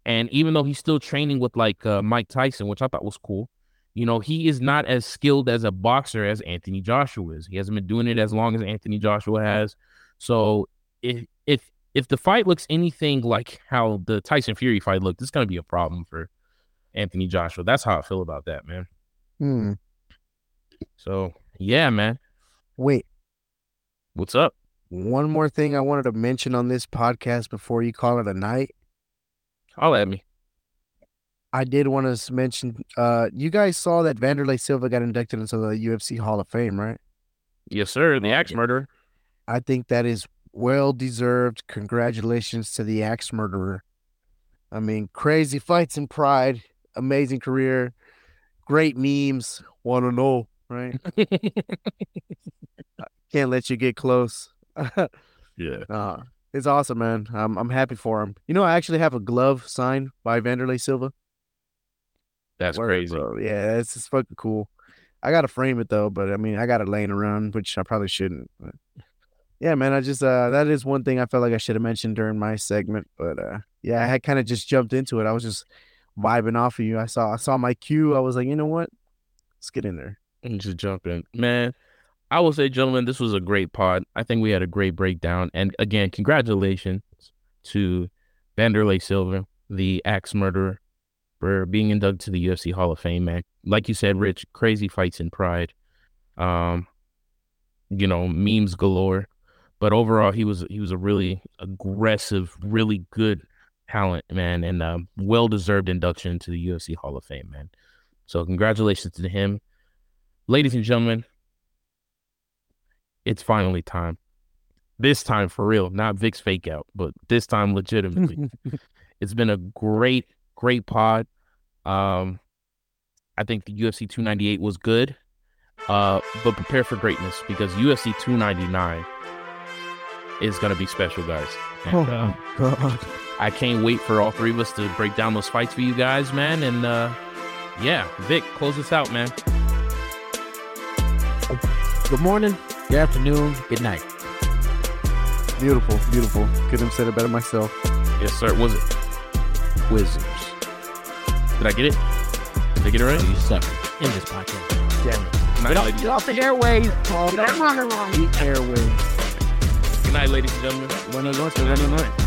And even though he's still training with like uh, Mike Tyson, which I thought was cool, you know, he is not as skilled as a boxer as Anthony Joshua is. He hasn't been doing it as long as Anthony Joshua has. So if if if the fight looks anything like how the Tyson Fury fight looked, it's gonna be a problem for Anthony Joshua. That's how I feel about that, man. Hmm. So yeah, man. Wait. What's up? One more thing I wanted to mention on this podcast before you call it a night. I'll at me. I did want to mention, uh, you guys saw that Wanderlei Silva got inducted into the UFC Hall of Fame, right? Yes, sir. The axe murderer. I think that is well deserved. Congratulations to the axe murderer. I mean, crazy fights and pride, amazing career, great memes. Want to know, right? Can't let you get close. yeah. Uh, it's awesome, man. I'm I'm happy for him. You know, I actually have a glove signed by Wanderlei Silva. That's crazy. Bro. Yeah, it's just fucking cool. I gotta frame it though, but I mean, I got it laying around, which I probably shouldn't. But yeah, man, I just uh, that is one thing I felt like I should have mentioned during my segment, but uh, yeah, I had kind of just jumped into it. I was just vibing off of you. I saw I saw my cue. I was like, you know what? Let's get in there and just jump in, man. I will say, gentlemen, this was a great pod. I think we had a great breakdown, and again, congratulations to Wanderlei Silva, the axe murderer for being inducted to the UFC Hall of Fame, man. Like you said, Rich, crazy fights in pride. Um, you know, memes galore. But overall, he was he was a really aggressive, really good talent, man, and um, well deserved induction to the UFC Hall of Fame, man. So congratulations to him, ladies and gentlemen. It's finally time. This time for real, not Vic's fake out, but this time legitimately. it's been a great great pod. Um, I think the UFC 298 was good, uh, but prepare for greatness because UFC 299 is gonna be special, guys. And, oh uh, God! I can't wait for all three of us to break down those fights for you guys, man. And uh, yeah, Vic, close us out, man. Good morning, good afternoon, good night. Beautiful, beautiful. Couldn't have said it better myself. Yes, sir. Was it? Wizards. Did I get it? Did I get it right? Oh, you suck in this podcast. Damn it. Night, get, off, get off the airways. Get off the airways. Good night, ladies and gentlemen. Buenas noches. Buenas noches.